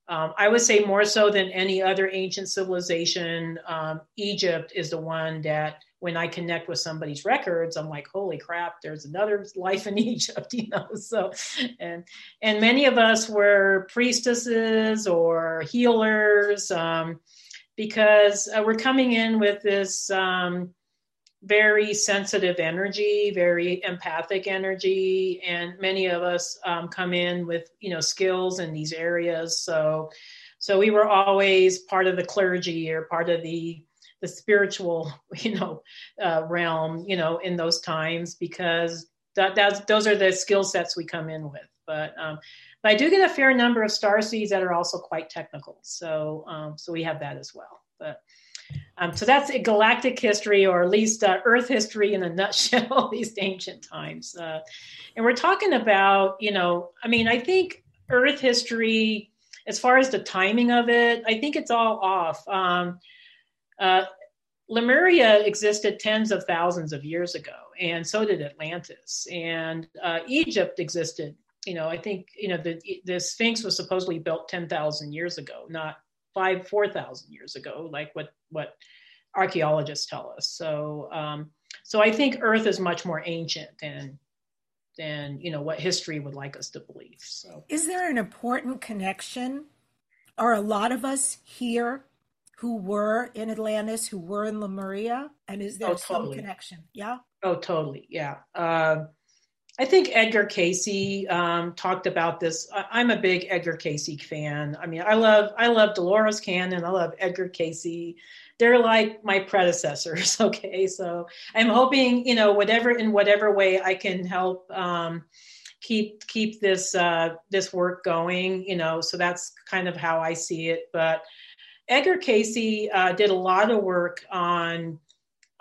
um, I would say more so than any other ancient civilization, um, Egypt is the one that when I connect with somebody's records, I'm like, holy crap, there's another life in [LAUGHS] Egypt, [LAUGHS] you know. So and and many of us were priestesses or healers um, because uh, we're coming in with this um, very sensitive energy, very empathic energy, and many of us um, come in with you know skills in these areas. So, so we were always part of the clergy or part of the the spiritual [LAUGHS] you know uh, realm you know in those times because that that's those are the skill sets we come in with. But um, but I do get a fair number of star seeds that are also quite technical. So um, so we have that as well. But um, so that's a galactic history, or at least uh, Earth history in a [LAUGHS] nutshell, these ancient times. Uh, and we're talking about, you know, I mean, I think Earth history, as far as the timing of it, I think it's all off. Um, uh, Lemuria existed tens of thousands of years ago, and so did Atlantis. And uh, Egypt existed. You know, I think you know the the Sphinx was supposedly built ten thousand years ago, not five four thousand years ago, like what what archaeologists tell us. So um, so I think Earth is much more ancient than than you know what history would like us to believe. So is there an important connection? Are a lot of us here who were in Atlantis, who were in Lemuria, and is there oh, totally. some connection? Yeah. Oh, totally. Yeah. Uh, I think Edgar Cayce um, talked about this. I, am a big Edgar Cayce fan. I mean, I love I love Dolores Cannon. I love Edgar Cayce. They're like my predecessors. [LAUGHS] Okay, so I'm hoping you know whatever in whatever way I can help um, keep keep this uh, this work going. You know, so that's kind of how I see it. But Edgar Cayce uh, did a lot of work on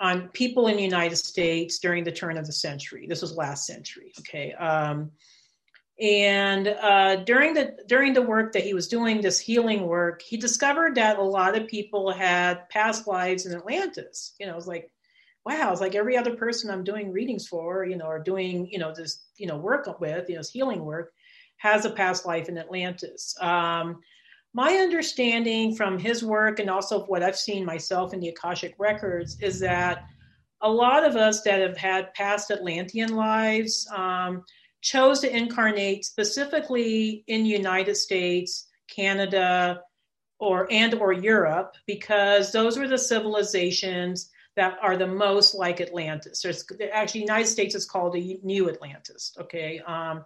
on people in the United States during the turn of the century. This was last century, okay. Um, and uh, during the during the work that he was doing, this healing work, he discovered that a lot of people had past lives in Atlantis. You know, it was like, wow, it's like every other person I'm doing readings for, you know, or doing, you know, this, you know, work with, you know, healing work, has a past life in Atlantis. Um, my understanding from his work and also what I've seen myself in the Akashic records is that a lot of us that have had past Atlantean lives um, chose to incarnate specifically in United States, Canada, or and or Europe because those were the civilizations that are the most like Atlantis. There's actually United States is called a new Atlantis. Okay, um,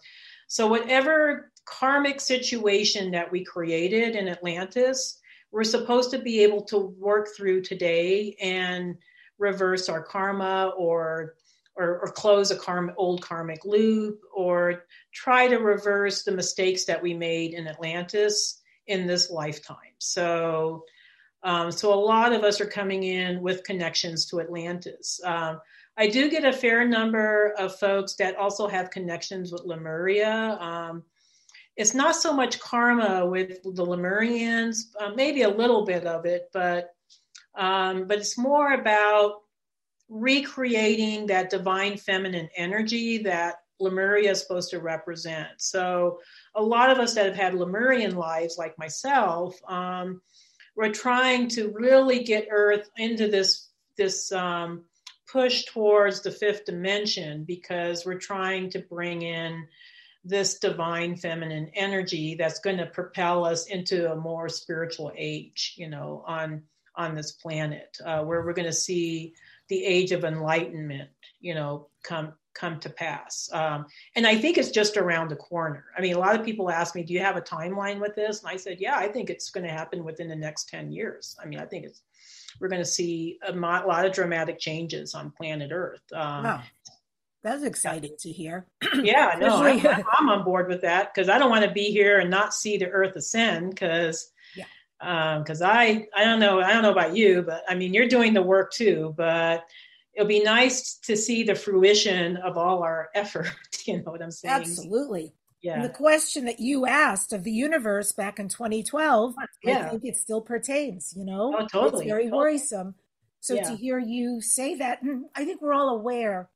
so whatever karmic situation that we created in Atlantis, we're supposed to be able to work through today and reverse our karma or or, or close a karma, old karmic loop or try to reverse the mistakes that we made in Atlantis in this lifetime. So, um, so a lot of us are coming in with connections to Atlantis. Um, I do get a fair number of folks that also have connections with Lemuria. Um, it's not so much karma with the Lemurians, uh, maybe a little bit of it, but um, but it's more about recreating that divine feminine energy that Lemuria is supposed to represent. So a lot of us that have had Lemurian lives, like myself, um, we're trying to really get Earth into this this um, push towards the fifth dimension because we're trying to bring in this divine feminine energy that's going to propel us into a more spiritual age you know on on this planet uh, where we're going to see the age of enlightenment you know come come to pass. Um, and i think it's just around the corner. I mean a lot of people ask me do you have a timeline with this? And i said yeah i think it's going to happen within the next 10 years. I mean i think it's we're going to see a lot of dramatic changes on planet earth um, wow. That's exciting to hear. [CLEARS THROAT] yeah, no, I'm, I'm, on board with that because I don't want to be here and not see the Earth ascend because yeah, because um, I I don't know I don't know about you, but I mean you're doing the work too, but it'll be nice to see the fruition of all our [LAUGHS] effort. You know what I'm saying? Absolutely. Yeah. The question that you asked of the universe back in 2012, yeah. I think it still pertains. You know, oh, totally. It's very totally. worrisome. So yeah. to hear you say that, hmm, I think we're all aware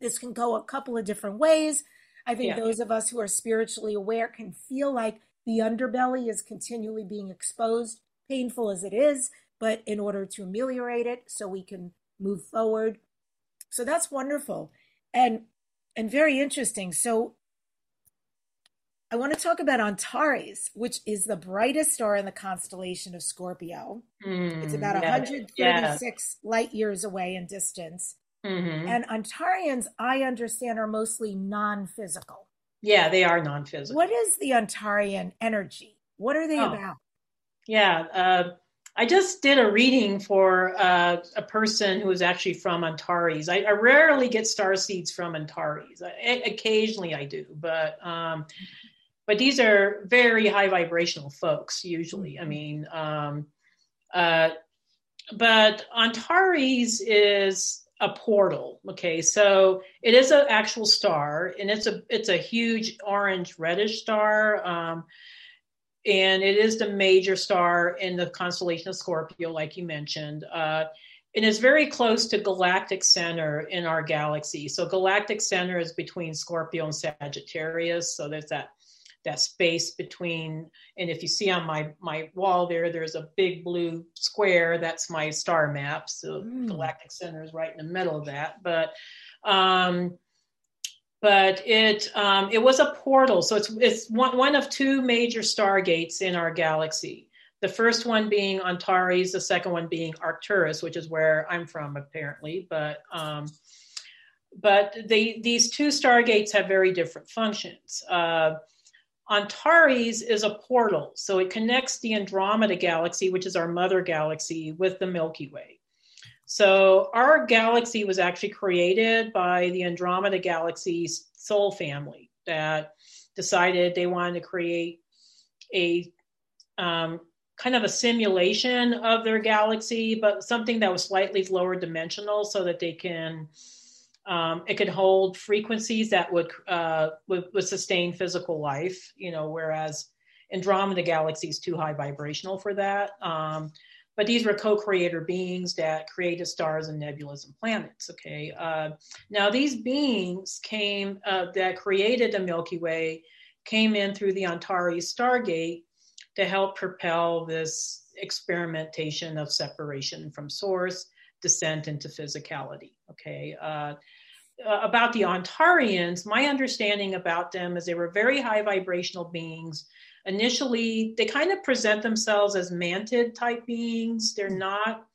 this can go a couple of different ways. I think yeah. those of us who are spiritually aware can feel like the underbelly is continually being exposed, painful as it is, but in order to ameliorate it so we can move forward. So that's wonderful and and very interesting. So I want to talk about Antares, which is the brightest star in the constellation of Scorpio. Mm, it's about yeah, 136 yeah. light years away in distance. Mm-hmm. And Antarians, I understand, are mostly non physical. Yeah, they are non physical. What is the Antarian energy? What are they oh. about? Yeah, uh, I just did a reading for uh, a person who is actually from Antares. I, I, rarely get star seeds from Antares. I, occasionally I do, but um, but these are very high vibrational folks usually. I mm-hmm. mean, um, uh, but Antares is a portal. Okay, so it is an actual star, and it's a it's a huge orange reddish star. Um, and it is the major star in the constellation of Scorpio, like you mentioned. Uh, and it's very close to galactic center in our galaxy. So galactic center is between Scorpio and Sagittarius. So there's that that space between. And if you see on my my wall there, there's a big blue square. That's my star map. So mm. galactic center is right in the middle of that. But um, but it um, it was a portal. So it's it's one one of two major stargates in our galaxy. The first one being Antares, the second one being Arcturus, which is where I'm from, apparently. But um, but they, these two stargates have very different functions. Uh, Antares is a portal, so it connects the Andromeda galaxy, which is our mother galaxy, with the Milky Way. So our galaxy was actually created by the Andromeda galaxy's soul family that decided they wanted to create a um, kind of a simulation of their galaxy, but something that was slightly lower dimensional so that they can um, it could hold frequencies that would, uh, would, would sustain physical life. You know, whereas Andromeda galaxy is too high vibrational for that. Um, but these were co-creator beings that created stars and nebulas and planets okay uh, now these beings came uh, that created the milky way came in through the antares stargate to help propel this experimentation of separation from source descent into physicality okay uh, uh about the Antarians, my understanding about them is they were very high vibrational beings initially they kind of present themselves as mantid type beings. They're not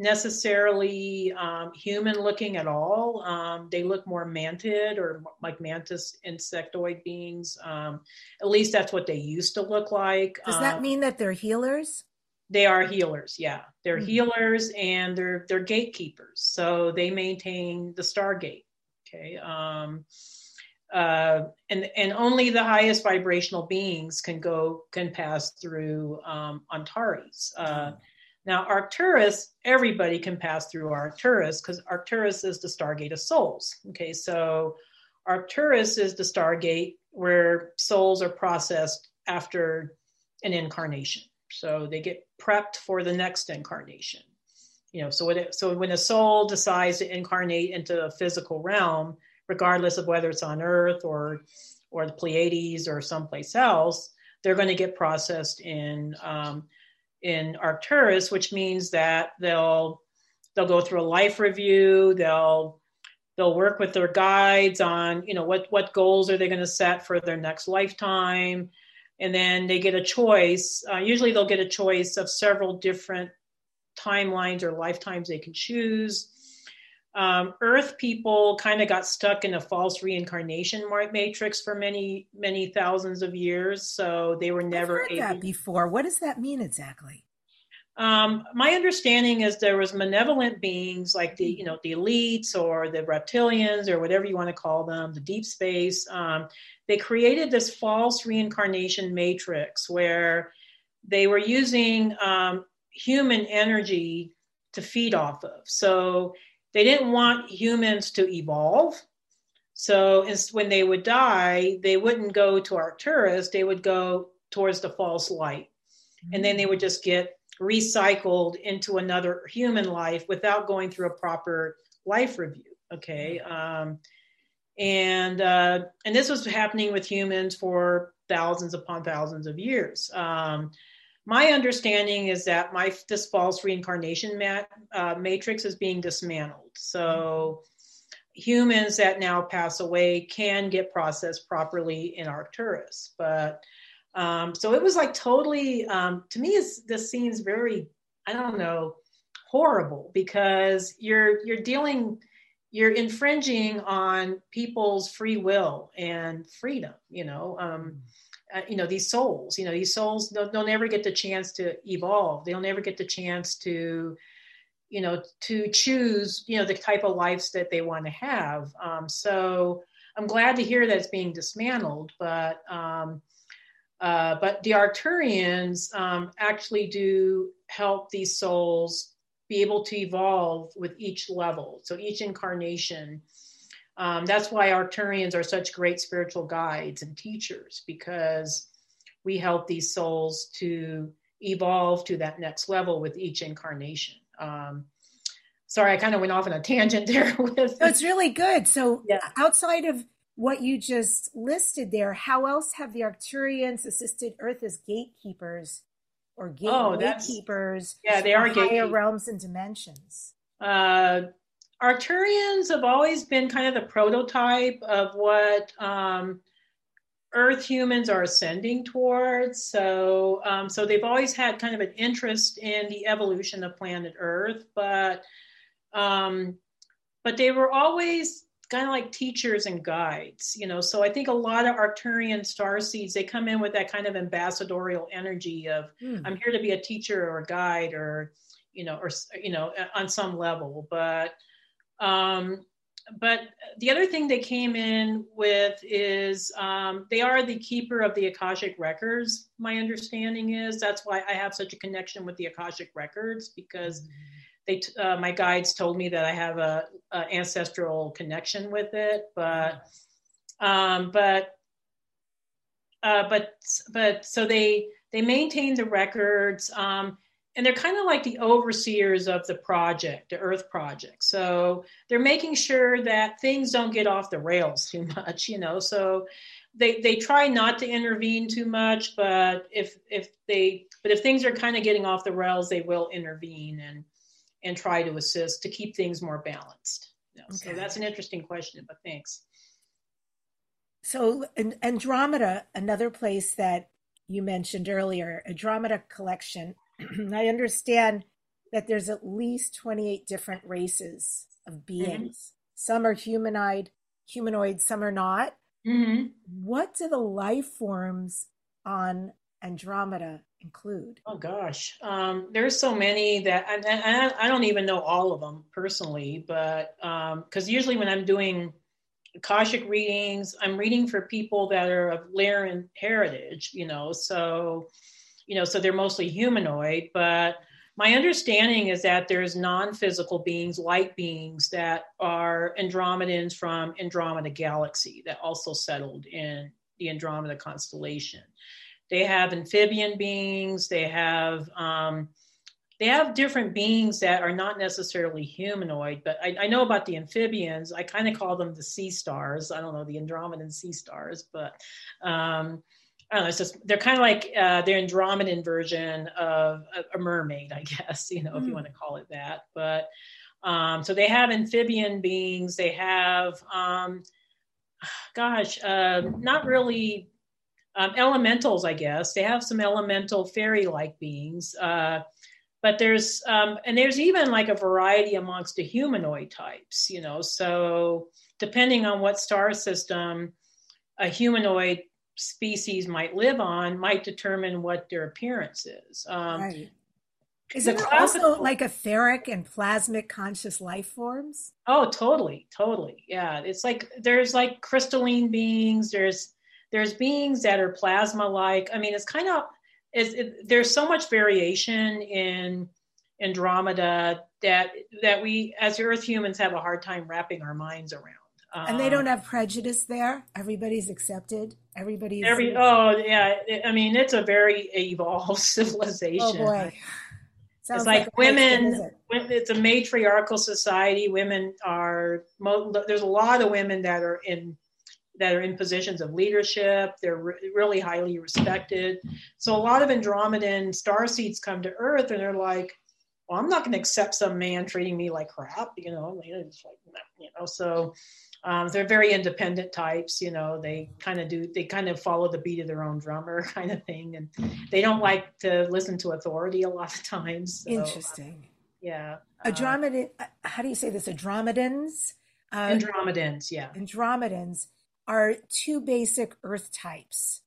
necessarily um, human looking at all. Um, they look more mantid or like mantis insectoid beings. Um, at least that's what they used to look like. Does that um, mean that they're healers? They are healers. Yeah, they're mm-hmm. healers and they're they're gatekeepers. So they maintain the Stargate. Okay. Um, uh, and and only the highest vibrational beings can go can pass through um, Antares. Uh, now Arcturus, everybody can pass through Arcturus because Arcturus is the stargate of souls. Okay, so Arcturus is the stargate where souls are processed after an incarnation. So they get prepped for the next incarnation. You know, so when it, so when a soul decides to incarnate into a physical realm, regardless of whether it's on Earth or or the Pleiades or someplace else, they're going to get processed in um, in Arcturus, which means that they'll they'll go through a life review. They'll they'll work with their guides on you know what what goals are they going to set for their next lifetime, and then they get a choice. Uh, usually, they'll get a choice of several different timelines or lifetimes they can choose um, Earth people kind of got stuck in a false reincarnation matrix for many, many thousands of years. So they were never I've heard able. That before, what does that mean exactly? Um, my understanding is there was malevolent beings like the, you know, the elites or the reptilians or whatever you want to call them, the deep space. Um, they created this false reincarnation matrix where they were using um, human energy to feed off of. So they didn't want humans to evolve. So when they would die, they wouldn't go to Arcturus, they would go towards the false light. And then they would just get recycled into another human life without going through a proper life review. Okay. Um, and uh, and this was happening with humans for thousands upon thousands of years. Um, my understanding is that my this false reincarnation mat, uh, matrix is being dismantled. So humans that now pass away can get processed properly in Arcturus. But um, so it was like totally, um, to me, this seems very, I don't know, horrible because you're you're dealing, you're infringing on people's free will and freedom. You know, um, uh, you know these souls. You know these souls. They'll, they'll never get the chance to evolve. They'll never get the chance to you know to choose you know the type of lives that they want to have um, so i'm glad to hear that it's being dismantled but um, uh, but the arcturians um, actually do help these souls be able to evolve with each level so each incarnation um, that's why arcturians are such great spiritual guides and teachers because we help these souls to evolve to that next level with each incarnation um, sorry, I kind of went off on a tangent there. [LAUGHS] With no, it's really good. So, yeah. outside of what you just listed there, how else have the Arcturians assisted Earth as gatekeepers or gate- oh, gatekeepers? Yeah, they are higher realms and dimensions. Uh, Arcturians have always been kind of the prototype of what um, Earth humans are ascending towards. So, um, so they've always had kind of an interest in the evolution of planet Earth, but um, but they were always kind of like teachers and guides, you know. So I think a lot of Arcturian star seeds they come in with that kind of ambassadorial energy of mm. I'm here to be a teacher or a guide or you know or you know on some level, but um, but the other thing they came in with is um, they are the keeper of the Akashic records. My understanding is that's why I have such a connection with the Akashic records because mm-hmm. They, uh, my guides told me that I have a, a ancestral connection with it. But, um, but, uh, but, but so they they maintain the records. Um, and they're kind of like the overseers of the project, the Earth Project. So they're making sure that things don't get off the rails too [LAUGHS] much, you know. So they they try not to intervene too much, but if if they but if things are kind of getting off the rails, they will intervene and and try to assist to keep things more balanced. You know, okay. So that's an interesting question, but thanks. So Andromeda, another place that you mentioned earlier, Andromeda collection [CLEARS THROAT] I understand that there's at least 28 different races of mm-hmm. beings. Mm-hmm. Some are humanoid, humanoid, some are not. Mm-hmm. What do the life forms on Andromeda include? Oh gosh, um, there's so many that and, and I don't even know all of them personally, but because um, usually when I'm doing Akashic readings, I'm reading for people that are of Lyran heritage, you know, so you know, so they're mostly humanoid, but my understanding is that there's non-physical beings, light beings that are Andromedans from Andromeda Galaxy that also settled in the Andromeda constellation. They have amphibian beings. They have um, they have different beings that are not necessarily humanoid. But I, I know about the amphibians. I kind of call them the sea stars. I don't know the Andromedan sea stars, but um, I don't know. It's just they're kind of like uh, the Andromedan version of a, a, mermaid, I [LAUGHS] guess. You know, mm. if you hmm. want to call it that. But um, so they have amphibian beings. They have, um, gosh, uh, not really um, elementals, I guess. They have some elemental fairy-like beings. Uh, but there's um, and there's even like a variety amongst the humanoid types. You know, so depending on what star system a humanoid species might live on might determine what their appearance is. Um, right. Is it also like etheric and plasmic conscious life forms? Oh, totally, totally. Yeah, it's like there's like crystalline beings. There's there's beings that are plasma like. I mean, it's kind of it's, it, there's so much variation in Andromeda that that we as Earth humans have a hard time wrapping our minds around. And they don't um, have prejudice there. Everybody's accepted. Everybody's every oh yeah. I mean, it's a very evolved [LAUGHS] civilization. Oh boy. Sounds it's like, like women. It's a matriarchal society. Women are. There's a lot of women that are in that are in positions of leadership. They're re- really highly respected. So a lot of Andromedan star seeds come to Earth, and they're like, well, I'm not going to accept some man treating me like crap, you know, it's like, you know, so um, they're very independent types, you know, they kind of do, they kind of follow the beat of their own drummer [LAUGHS] kind of thing. And they don't like to listen to authority a lot of times. So, Interesting. yeah. Andromedon, uh, how do you say this? Andromedans? Uh, Andromedans, yeah. Andromedans are two basic earth types.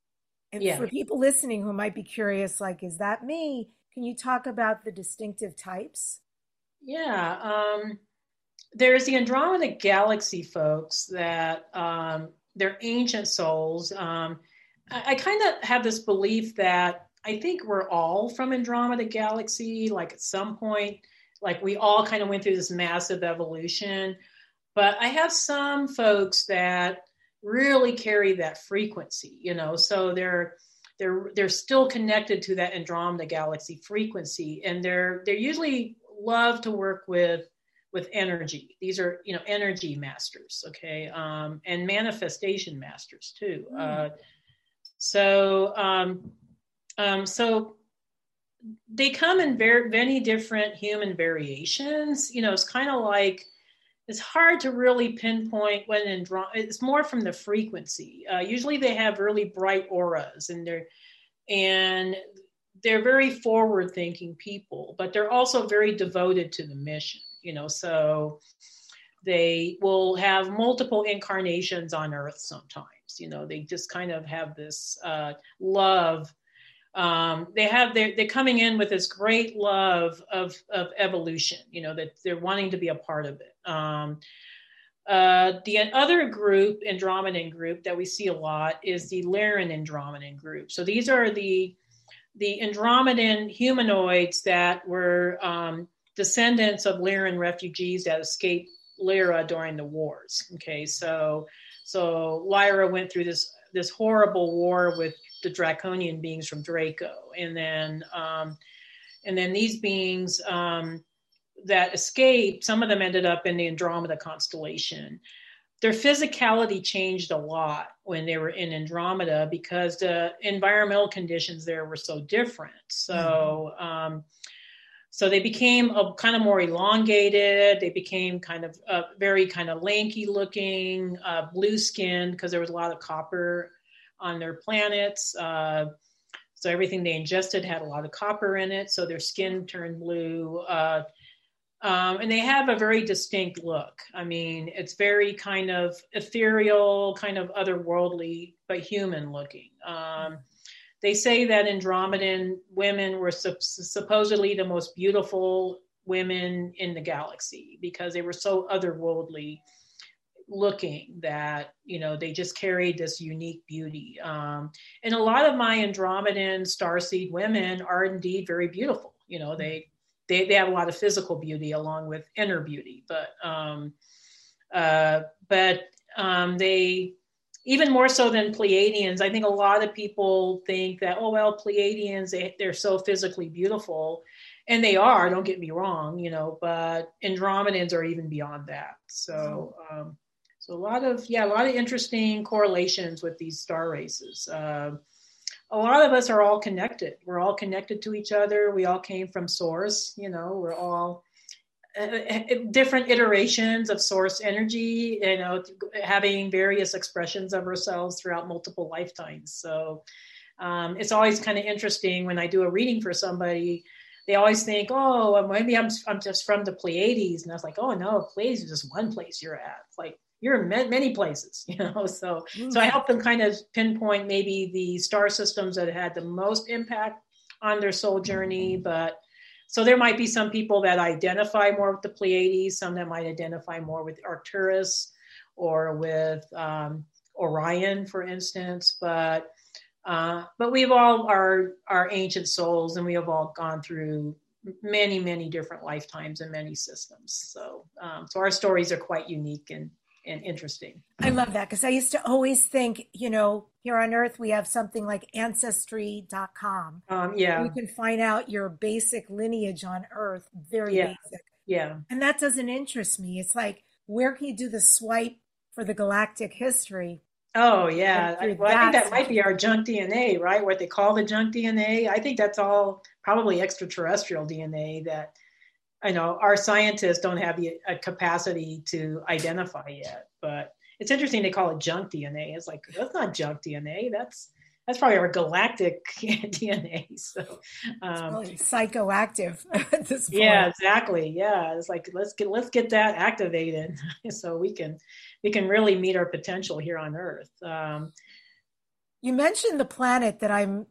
And yeah. for people listening who might be curious, like, is that me? Can you talk about the distinctive types? Yeah. Um, there's the Andromeda Galaxy folks that um, they're ancient souls. Um, I, I kind of have this belief that I think we're all from Andromeda Galaxy, like at some point, like we all kind of went through this massive evolution. But I have some folks that really carry that frequency, you know, so they're they're they're still connected to that Andromeda galaxy frequency, and they're they're usually love to work with with energy. These are you know energy masters, okay, um, and manifestation masters too. Mm. Uh, so um, um, so they come in very many different human variations. You know, it's kind of like it's hard to really pinpoint when draw. It's more from the frequency. Uh, usually, they have really bright auras, and they're and they're very forward-thinking people, but they're also very devoted to the mission. You know, so they will have multiple incarnations on Earth sometimes. You know, they just kind of have this uh, love um, they have they're, they're coming in with this great love of of evolution you know that they're wanting to be a part of it um, uh, the other group andromedan group that we see a lot is the lyran andromedan group. So these are the the andromedan humanoids that were um, descendants of lyran refugees that escaped lyra during the wars. Okay so so lyra went through this this horrible war with the draconian beings from Draco, and then um, and then these beings um, that escaped, some of them ended up in the Andromeda constellation. Their physicality changed a lot when they were in Andromeda because the environmental conditions there were so different. So. Mm-hmm. Um, so they became a kind of more elongated. They became kind of uh, very kind of lanky looking, uh, blue skinned because there was a lot of copper on their planets. Uh, so everything they ingested had a lot of copper in it. So their skin turned blue. Uh, um, and they have a very distinct look. I mean, it's very kind of ethereal, kind of otherworldly, but human looking. Um, they say that Andromedan women were su- supposedly the most beautiful women in the galaxy because they were so otherworldly looking that you know they just carried this unique beauty um, and a lot of my andromedan starseed women are indeed very beautiful you know they they, they have a lot of physical beauty along with inner beauty but um, uh, but um, they even more so than pleiadians i think a lot of people think that oh well pleiadians they, they're so physically beautiful and they are don't get me wrong you know but andromedans are even beyond that so um, so a lot of yeah, a lot of interesting correlations with these star races. Uh, a lot of us are all connected. We're all connected to each other. We all came from source. You know, we're all uh, uh different iterations of source energy. You know, having various expressions of ourselves throughout multiple lifetimes. So um, it's always kind of interesting when I do a reading for somebody they always think, oh, maybe I'm I'm just from the Pleiades, and I was like, oh no, Pleiades is just one place you're at. It's like you're in many places, [LAUGHS] you know. So mm-hmm. so I help them kind of pinpoint maybe the star systems that had the most impact on their soul journey. But so there might be some people that identify more with the Pleiades, some that might identify more with Arcturus or with um, Orion, for instance. But uh, but we've all are our ancient souls, and we have all gone through many many different lifetimes and many systems. So um, so our stories are quite unique and and interesting. I love that because I used to always think, you know, here on earth we have something like ancestry.com. Um, yeah. You can find out your basic lineage on earth, very yeah. basic. Yeah. And that doesn't interest me. It's like, where can you do the swipe for the galactic history? Oh yeah, I, well, I think that might be our junk DNA, right? What they call the junk DNA. I think that's all probably extraterrestrial DNA that I know our scientists don't have the a capacity to identify yet, but it's interesting they call it junk DNA. It's like that's not junk DNA. That's that's probably our galactic [LAUGHS] DNA. So um, really psychoactive [LAUGHS] at this point. Yeah, exactly. Yeah, it's like let's get let's get that activated [LAUGHS] so we can we can really meet our potential here on Earth. Um, you mentioned the planet that I'm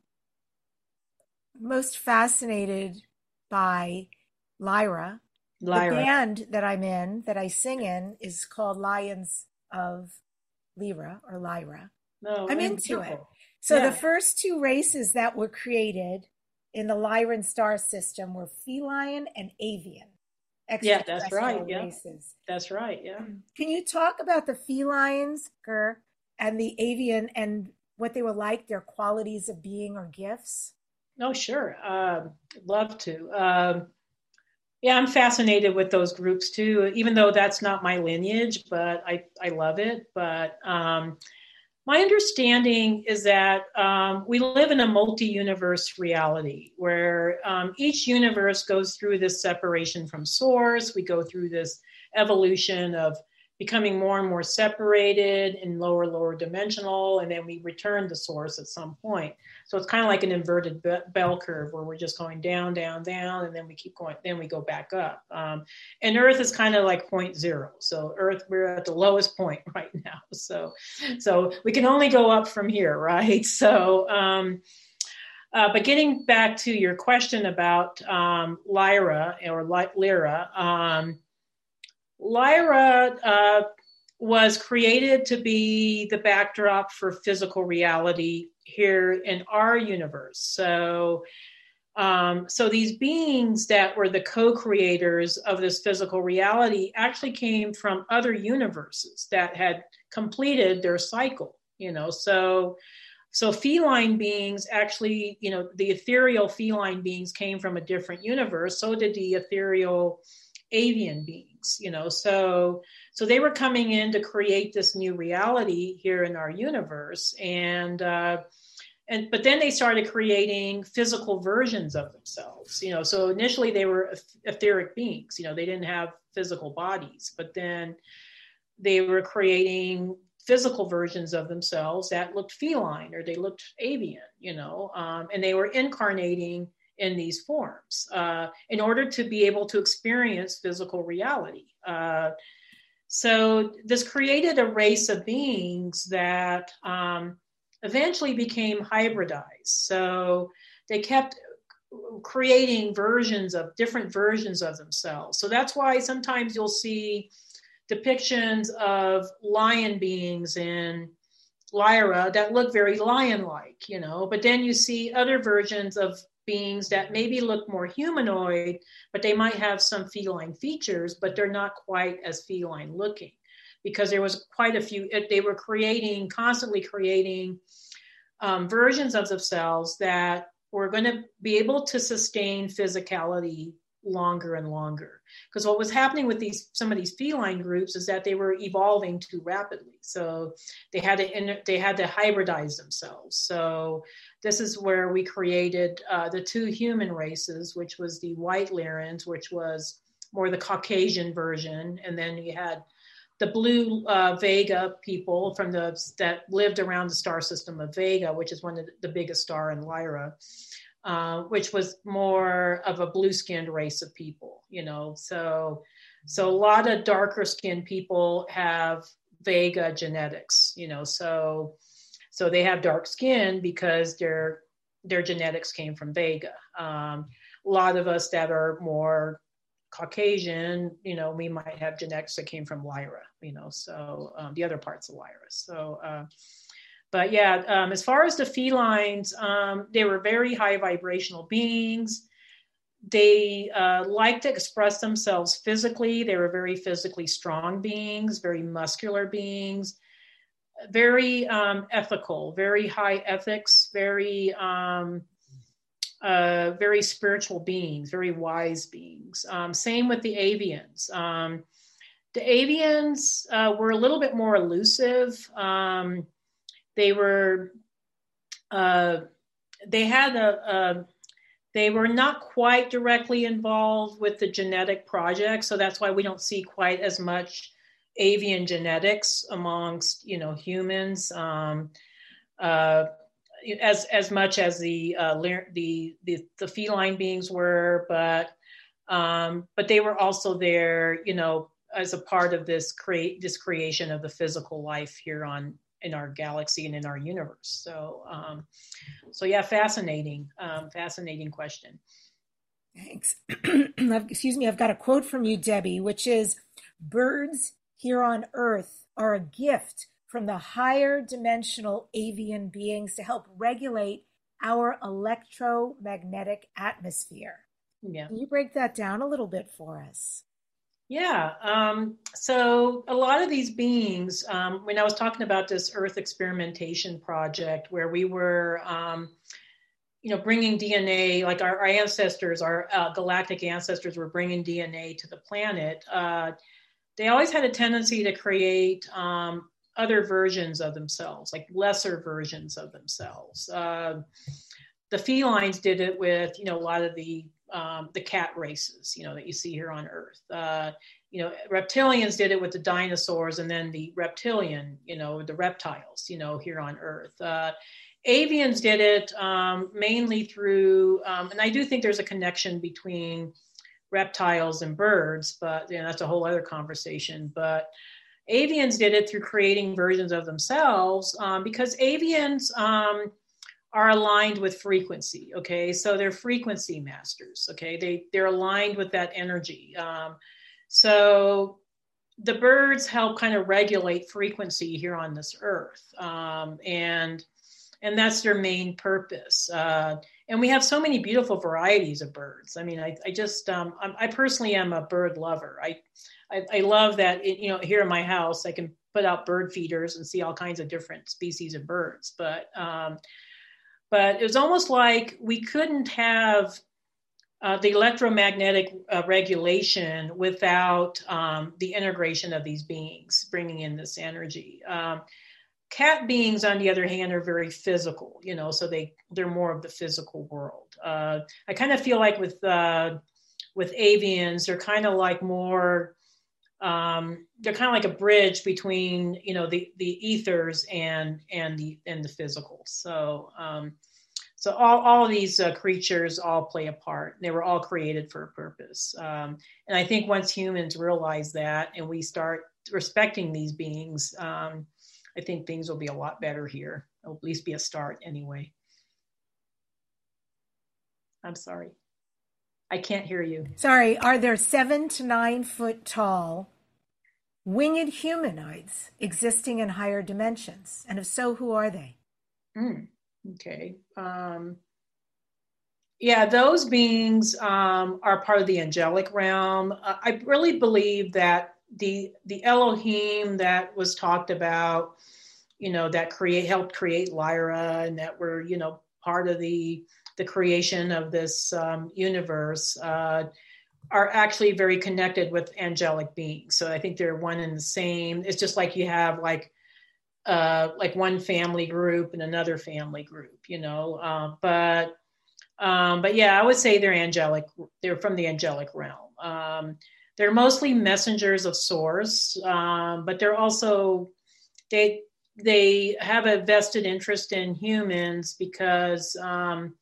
most fascinated by Lyra. Lyra. The band that I'm in, that I sing in, is called Lions of Lyra or Lyra. No, I'm into it. So yeah. the first two races that were created in the Lyran star system were feline and avian. Yeah, that's right. Yeah, races. that's right. Yeah. Can you talk about the felines, Ger, and the avian, and what they were like, their qualities of being or gifts? Oh, sure. Um, love to. Um, yeah, I'm fascinated with those groups too, even though that's not my lineage, but I, I love it. But um, my understanding is that um, we live in a multi universe reality where um, each universe goes through this separation from source. We go through this evolution of becoming more and more separated and lower, lower dimensional, and then we return to source at some point. So it's kind of like an inverted bell curve where we're just going down, down, down, and then we keep going, then we go back up. Um, and Earth is kind of like point zero. So Earth, we're at the lowest point [LAUGHS] right now. So, so we can only go up from here, right? [LAUGHS] So, um, uh, but getting back to your question about um, Lyra or Lyra, um, Lyra uh, was created to be the backdrop for physical reality here in our universe. So, um, so these beings that were the co-creators of this physical reality actually came from other universes that had completed their cycle. You know, so so feline beings actually, you know, the ethereal feline beings came from a different universe. So did the ethereal avian beings you know so so they were coming in to create this new reality here in our universe. And uh and but then they started creating physical versions of themselves you know so initially they were etheric beings you know they didn't have physical bodies but then they were creating physical versions of themselves that looked feline or they looked avian you know um, and they were incarnating in these forms uh, in order to be able to experience physical reality. Uh, so this created a race of beings that um, eventually became hybridized. So they kept creating versions of different versions of themselves. So that's why sometimes you'll see depictions of lion beings in Lyra that look very lion like, you know, but then you see other versions of beings that maybe look more humanoid, but they might have some feline features, but they're not quite as feline looking. Because there was quite a few, they were creating, constantly creating um, versions of themselves that were going to be able to sustain physicality longer and longer. Because what was happening with these some of these feline groups is that they were evolving too rapidly. So they had to they had to hybridize themselves. So this is where we created uh, the two human races which was the white lyrans which was more the caucasian version and then you had the blue uh, Vega people from the that lived around the star system of Vega, which is one of the biggest star in Lyra, uh, which was more of a blue skinned race of people, you know. So, so a lot of darker skinned people have Vega genetics, you know. So, so they have dark skin because their their genetics came from Vega. Um, a lot of us that are more Caucasian, you know, we might have genetics that came from Lyra, you know, so um, the other parts of Lyra. So, uh, but yeah, um, as far as the felines, um, they were very high vibrational beings. They uh, like to express themselves physically. They were very physically strong beings, very muscular beings, very um, ethical, very high ethics, very um, uh, very spiritual beings, very wise beings. Um, same with the avians. Um, the avians uh, were a little bit more elusive. Um, they were uh, they had a, a, they were not quite directly involved with the genetic project, so that's why we don't see quite as much avian genetics amongst you know humans um, uh, as as much as the, uh, the the the feline beings were, but um, but they were also there, you know, as a part of this create this creation of the physical life here on in our galaxy and in our universe. So, um, so yeah, fascinating, um, fascinating question. Thanks. [CLEARS THROAT] Excuse me, I've got a quote from you, Debbie, which is Birds here on Earth are a gift from the higher dimensional avian beings to help regulate our electromagnetic atmosphere. Yeah. Can you break that down a little bit for us? Yeah. Um, so a lot of these beings, um, when I was talking about this Earth experimentation project, where we were, um, you know, bringing DNA, like our, our ancestors, our uh, galactic ancestors were bringing DNA to the planet. Uh, they always had a tendency to create um, other versions of themselves, like lesser versions of themselves. Uh, the felines did it with, you know, a lot of the um, the cat races, you know, that you see here on Earth. Uh, you know, reptilians did it with the dinosaurs, and then the reptilian, you know, the reptiles, you know, here on Earth. Uh, avians did it um, mainly through, um, and I do think there's a connection between reptiles and birds, but you know, that's a whole other conversation. But avians did it through creating versions of themselves um, because avians um, are aligned with frequency okay so they're frequency masters okay they they're aligned with that energy um, so the birds help kind of regulate frequency here on this earth um, and and that's their main purpose uh, and we have so many beautiful varieties of birds. I mean i, I just um, i personally am a bird lover. I, I, I love that it, you know here in my house i can put out bird feeders and see all kinds of different species of birds. But um, but it was almost like we couldn't have uh, the electromagnetic uh, regulation without um, the integration of these beings bringing in this energy. Um, cat beings, on the other hand, are very physical, you know, so they they're more of the physical world. Uh, I kind of feel like with uh, with avians, they're kind of like more. Um, they're kind of like a bridge between you know the the ethers and and the and the physical. So um, so all, all these uh, creatures all play a part. They were all created for a purpose. Um, and I think once humans realize that and we start respecting these beings, um, I think things will be a lot better here. It'll at least be a start anyway. I'm sorry. I can't hear you. Sorry. Are there seven to nine foot tall winged humanoids existing in higher dimensions? And if so, who are they? Mm. Okay. Um, yeah, those beings um, are part of the angelic realm. Uh, I really believe that the the Elohim that was talked about, you know, that create helped create Lyra, and that were you know part of the the creation of this um, universe, uh, are actually very connected with angelic beings. So I think they're one and the same. It's just like you have like uh, like one family group and another family group, you know. Uh, but um, but yeah, I would say they're angelic. They're from the angelic realm. Um, they're mostly messengers of source, um, but they're also they they have a vested interest in humans because um,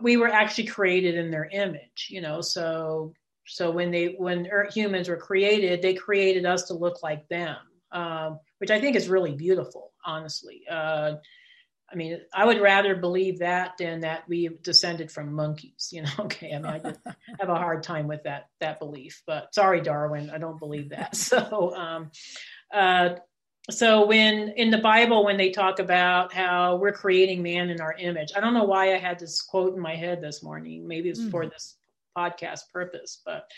we were actually created in their image, you know. So so when they when humans were created, they created us to look like them. Um, which I think is really beautiful, honestly. Uh, I mean, I would rather believe that than that we descended from monkeys. You know, [LAUGHS] okay. I mean, I just have a hard time with that that belief. But sorry, Darwin, I don't believe that. [LAUGHS] So, um, uh, so when in the Bible, when they talk about how we're creating man in our image, I don't know why I had this quote in my head this morning. Maybe it's mm. for this podcast purpose, but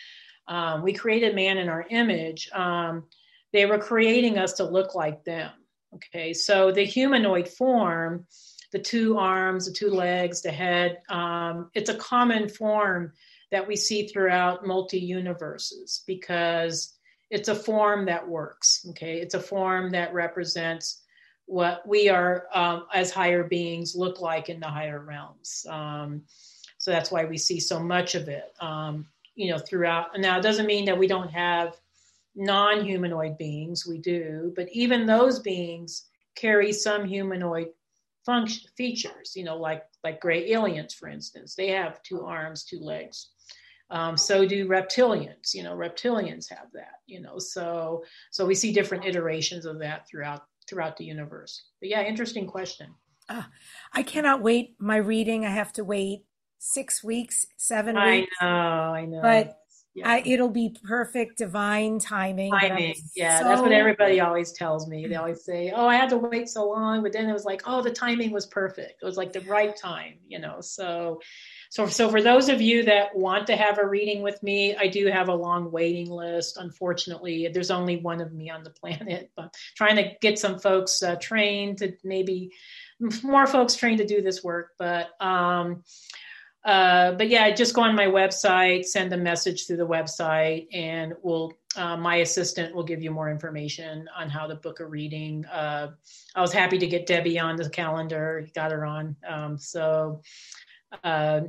um, we created man in our image. Um, they were creating us to look like them. Okay, so the humanoid form, the two arms, the two legs, the head, um, it's a common form that we see throughout multi universes because it's a form that works. Okay, it's a form that represents what we are um, as higher beings look like in the higher realms. Um, so that's why we see so much of it. Um, you know, throughout. Now, it doesn't mean that we don't have non-humanoid beings. We do, but even those beings carry some humanoid function features. You know, like like gray aliens, for instance, they have two arms, two legs. Um, so do reptilians. You know, reptilians have that. You know, so so we see different iterations of that throughout throughout the universe. But yeah, interesting question. Uh, I cannot wait my reading. I have to wait six weeks, seven weeks. I know, I know. But yeah. I, it'll be perfect divine timing. Timing, yeah, so... that's what everybody always tells me. They always say, "Oh, I had to wait so long," but then it was like, "Oh, the timing was perfect. It was like the right time," you know. So, so, so for those of you that want to have a reading with me, I do have a long waiting list. Unfortunately, there's only one of me on the [LAUGHS] planet, but trying to get some folks uh, trained to maybe more folks trained to do this work, but. um uh, but yeah, just go on my website, send a message through the website, and we'll uh, my assistant will give you more information on how to book a reading. Uh, I was happy to get Debbie on the calendar, got her on. Um, so, uh,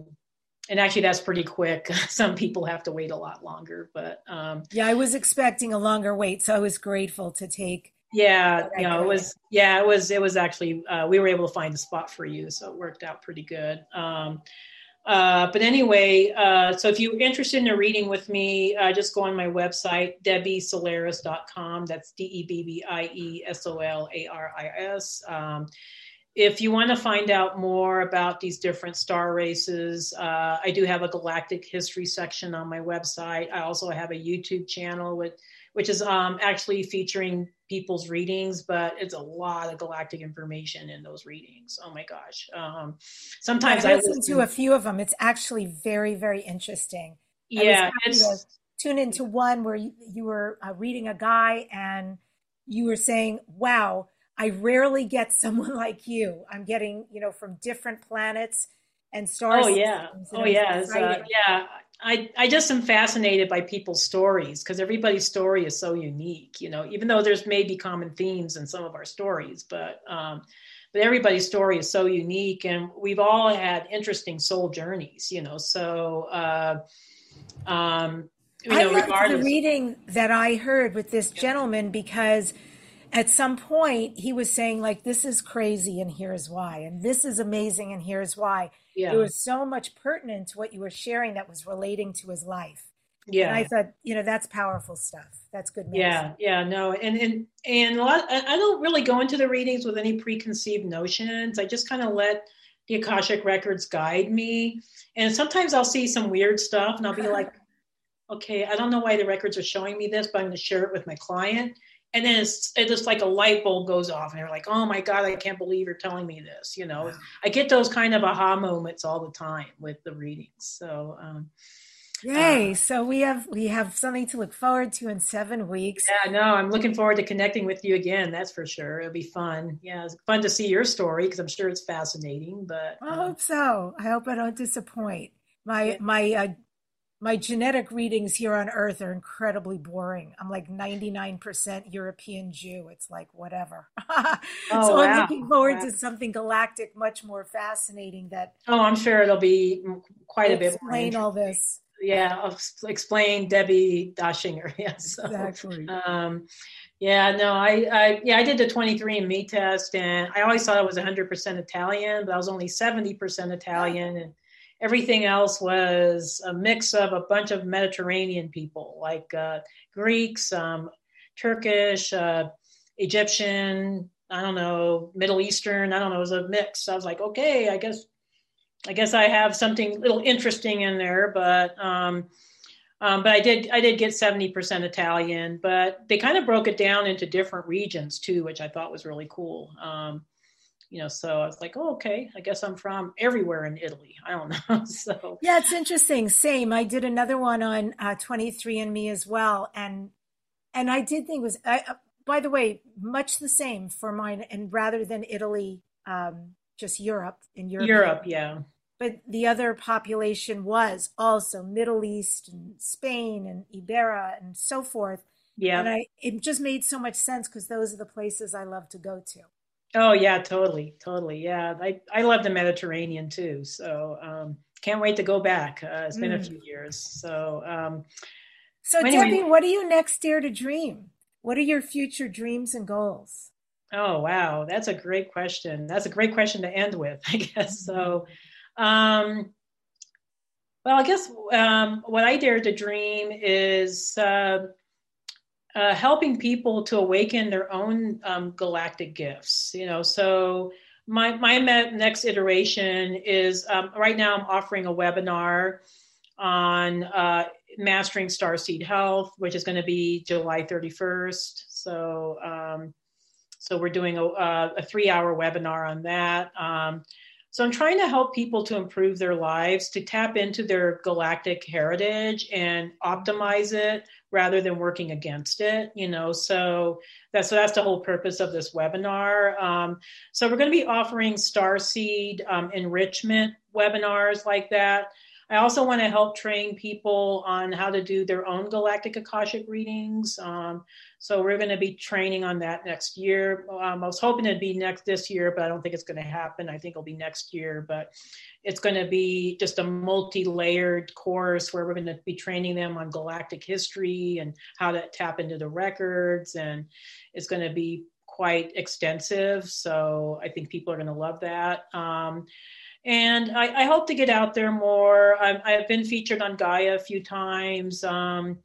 and actually, that's pretty quick. [LAUGHS] Some people have to wait a lot longer, but um, yeah, I was expecting a longer wait, so I was grateful to take. Yeah, you know, it was yeah, it was it was actually uh, we were able to find a spot for you, so it worked out pretty good. Um, uh, but anyway, uh, so if you're interested in a reading with me, uh, just go on my website, debbiesolaris.com. That's D E B B I E S O L A R I S. Um, if you want to find out more about these different star races, uh, I do have a galactic history section on my website. I also have a YouTube channel with which is um, actually featuring people's readings, but it's a lot of galactic information in those readings. Oh my gosh! Um, sometimes I listen to a few of them. It's actually very, very interesting. Yeah, it's tune into one where you, you were uh, reading a guy and you were saying, "Wow." I rarely get someone [LAUGHS] like you. I'm getting, you know, from different planets and stars. Oh yeah, oh yeah, uh, yeah. I, I just am fascinated by people's stories because everybody's story is so unique, you know, even though there's maybe common themes in some of our stories, but, um, but everybody's story is so unique and we've all had interesting soul journeys, you know, so, uh, um, you know, I loved the reading that I heard with this gentleman because at some point he was saying like, this is crazy and here's why, and this is amazing and here's why yeah. there was so much pertinent to what you were sharing that was relating to his life. Yeah. And I thought, you know, that's powerful stuff. That's good. Medicine. Yeah. Yeah. No. And, and, and a lot, I don't really go into the readings with any preconceived notions. I just kind of let the Akashic records guide me. And sometimes I'll see some weird stuff and I'll be [LAUGHS] like, okay, I don't know why the records are showing me this, but I'm going to share it with my client and then it's, it's just like a light bulb goes off and they're like oh my god i can't believe you're telling me this you know i get those kind of aha moments all the time with the readings so um, Yay! Uh, so we have we have something to look forward to in seven weeks. Yeah, no, I'm looking forward to connecting with you again. That's for sure. It'll be fun. Yeah, it's fun to see your story because I'm sure it's fascinating. But I hope so. I hope I don't disappoint. My yeah. my uh, my genetic readings here on earth are incredibly boring. I'm like 99% European Jew. It's like whatever. [LAUGHS] oh, so I'm looking forward wow. to something galactic, much more fascinating. That oh, I'm sure it'll be quite a bit. Explain all this. Yeah, I'll explain Debbi Dachinger. Yes, [LAUGHS] yeah, so, exactly. Um, yeah, no, I, I, yeah, I did the 23andMe test, and I always thought I was 100% Italian, but I was only 70% Italian, and everything else was a mix of a bunch of Mediterranean people, like uh, Greeks, um, Turkish, uh, Egyptian, I don't know, Middle Eastern. I don't know. It was a mix. I was like, okay, I guess, I guess I have something little interesting in there, but. Um, um, but I did I did get 70% Italian, but they kind of broke it down into different regions too, which I thought was really cool. Um, you know, so I was like, oh, okay, I guess I'm from everywhere in Italy. I don't know. [LAUGHS] so yeah, it's interesting. Same. I did another one on uh, 23andMe as well, and and I did think was, I, uh, by the way, much the same for mine, and rather than Italy, um, just Europe in Europe. Europe, yeah. But the other population was also Middle East and Spain and Iberia and so forth. Yeah. And I, it just made so much sense because those are the places I love to go to. Oh yeah, totally, totally. Yeah, I I love the Mediterranean too. So um, can't wait to go back. Uh, it's been mm. a few years. So, um, so anyway. Debbie, what do you next dare to dream? What are your future dreams and goals? Oh, wow. That's a great question. That's a great question to end with, [LAUGHS] I guess. So, um, well, I guess um, what I dare to dream is uh, uh, helping people to awaken their own um, galactic gifts. You know, so my my next iteration is um, right now I'm offering a webinar on uh, mastering starseed health, which is going to be July 31st. So um, so we're doing a, a three hour webinar on that. Um, so I'm trying to help people to improve their lives, to tap into their galactic heritage and optimize it rather than working against it. You know, so that's so that's the whole purpose of this webinar. Um, so we're going to be offering Starseed um, enrichment webinars like that. I also want to help train people on how to do their own galactic Akashic readings. Um, so we're going to be training on that next year. Um, I was hoping it'd be next this year, but I don't think it's going to happen. I think it'll be next year, but it's going to be just a multi-layered course where we're going to be training them on galactic history and how to tap into the records, and it's going to be quite extensive. So I think people are going to love that. Um, and I, I, hope to get out there more. I've, I've, been featured on Gaia a few times. Um,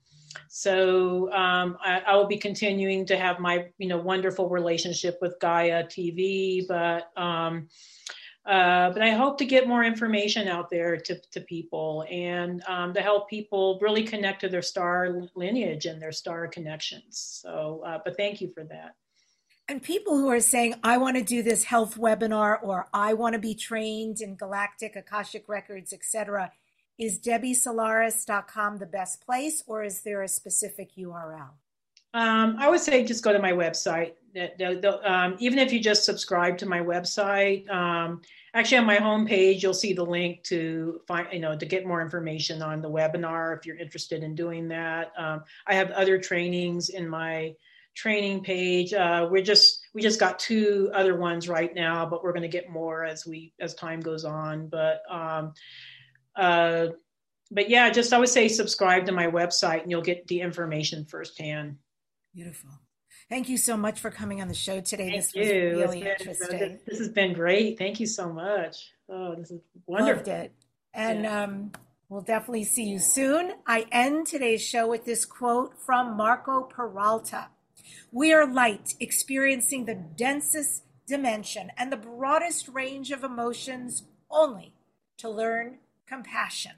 so um, I, I, will be continuing to have my you know wonderful relationship with Gaia TV, but um, uh, but I hope to get more information out there to, to people and um, to help people really connect to their star lineage and their star connections. So, uh, but thank you for that. And people who are saying, I want to do this health webinar or I want to be trained in galactic, Akashic records, etc., is debbiesolaris.com the best place or is there a specific URL? Um, I would say just go to my website. Um, even if you just subscribe to my website, um, actually on my homepage, you'll see the link to find, you know, to get more information on the webinar if you're interested in doing that. Um, I have other trainings in my training page. Uh, we're just we just got two other ones right now, but we're going to get more as we as time goes on. But um, uh, but yeah, just I would say subscribe to my website and you'll get the information firsthand. Beautiful. Thank you so much for coming on the show today. Thank this was you. really been, interesting. This has been great. Thank you so much. Oh, this is wonderful. Loved it. And yeah. um, we'll definitely see you soon. I end today's show with this quote from Marco Peralta. We are light, experiencing the densest dimension and the broadest range of emotions only to learn compassion.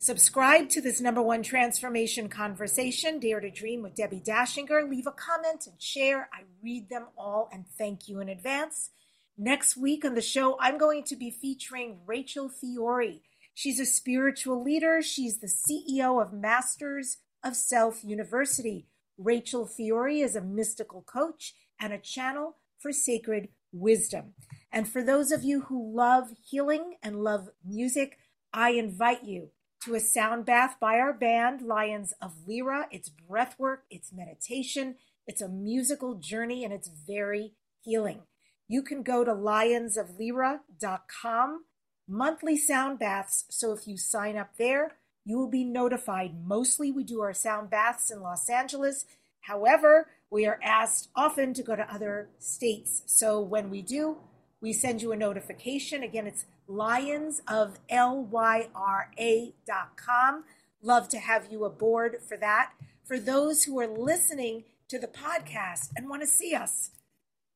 Subscribe to this number one transformation conversation, Dare to Dream with Debbi Dachinger. Leave a comment and share. I read them all and thank you in advance. Next week on the show, I'm going to be featuring Rachel Fiore. She's a spiritual leader. She's the CEO of Masters of Self University. Rachel Fiore is a mystical coach and a channel for sacred wisdom. And for those of you who love healing and love music, I invite you to a sound bath by our band, Lions of Lyra. It's breathwork, it's meditation, it's a musical journey, and it's very healing. You can go to lionsoflyra.com, monthly sound baths. So if you sign up there, you will be notified. Mostly we do our sound baths in Los Angeles. However, we are asked often to go to other states. So when we do, we send you a notification. Again, it's lions of lyra.com. Love to have you aboard for that. For those who are listening to the podcast and want to see us,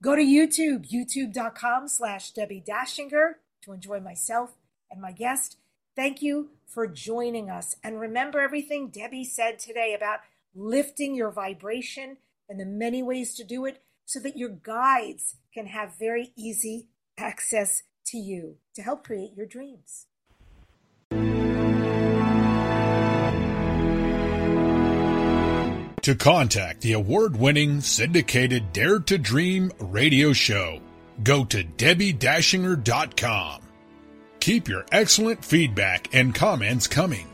go to YouTube, youtube.com slash Debbi Dachinger to enjoy myself and my guest. Thank you for joining us. And remember everything Debbie said today about lifting your vibration and the many ways to do it so that your guides can have very easy access to you to help create your dreams. To contact the award winning syndicated Dare to Dream radio show, go to DebbiDachinger.com. Keep your excellent feedback and comments coming.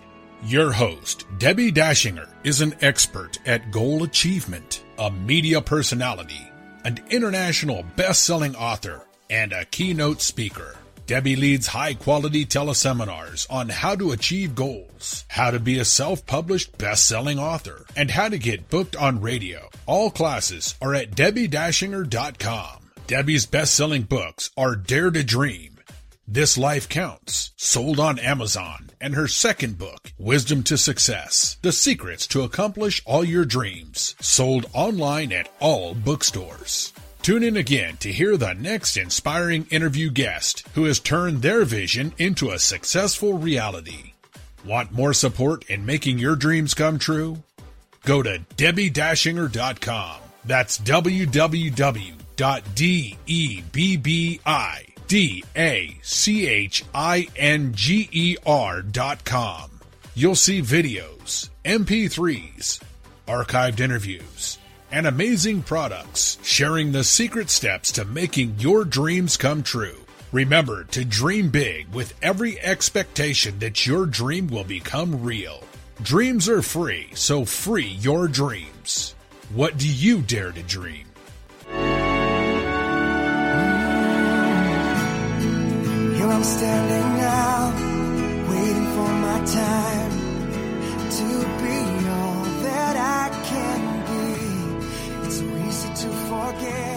Your host, Debbi Dachinger, is an expert at goal achievement, a media personality, an international best selling author, and a keynote speaker. Debbie leads high quality teleseminars on how to achieve goals, how to be a self published best selling author, and how to get booked on radio. All classes are at DebbiDachinger.com. Debbie's best selling books are Dare to Dream, This Life Counts, sold on Amazon, and her second book, Wisdom to Success The Secrets to Accomplish All Your Dreams, sold online at all bookstores. Tune in again to hear the next inspiring interview guest who has turned their vision into a successful reality. Want more support in making your dreams come true? Go to DebbiDachinger.com. That's www.debbidachinger.com. You'll see videos, MP3s, archived interviews, and amazing products sharing the secret steps to making your dreams come true. Remember to dream big with every expectation that your dream will become real. Dreams are free, so free your dreams. What do you dare to dream? I'm standing now, waiting for my time to be all that I can be. It's so easy to forget